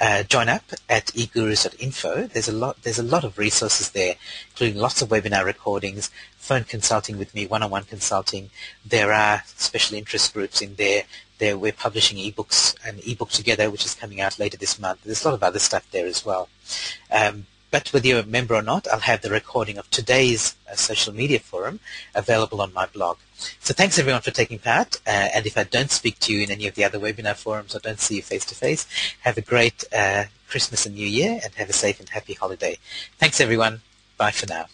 uh, join up at egurus.info. There's a lot. There's a lot of resources there, including lots of webinar recordings, phone consulting with me, one-on-one consulting. There are special interest groups in there. There we're publishing ebooks, an ebook together, which is coming out later this month. There's a lot of other stuff there as well. Um, but whether you're a member or not, I'll have the recording of today's uh, social media forum available on my blog. So thanks everyone for taking part. Uh, and if I don't speak to you in any of the other webinar forums or don't see you face to face, have a great uh, Christmas and New Year and have a safe and happy holiday. Thanks everyone. Bye for now.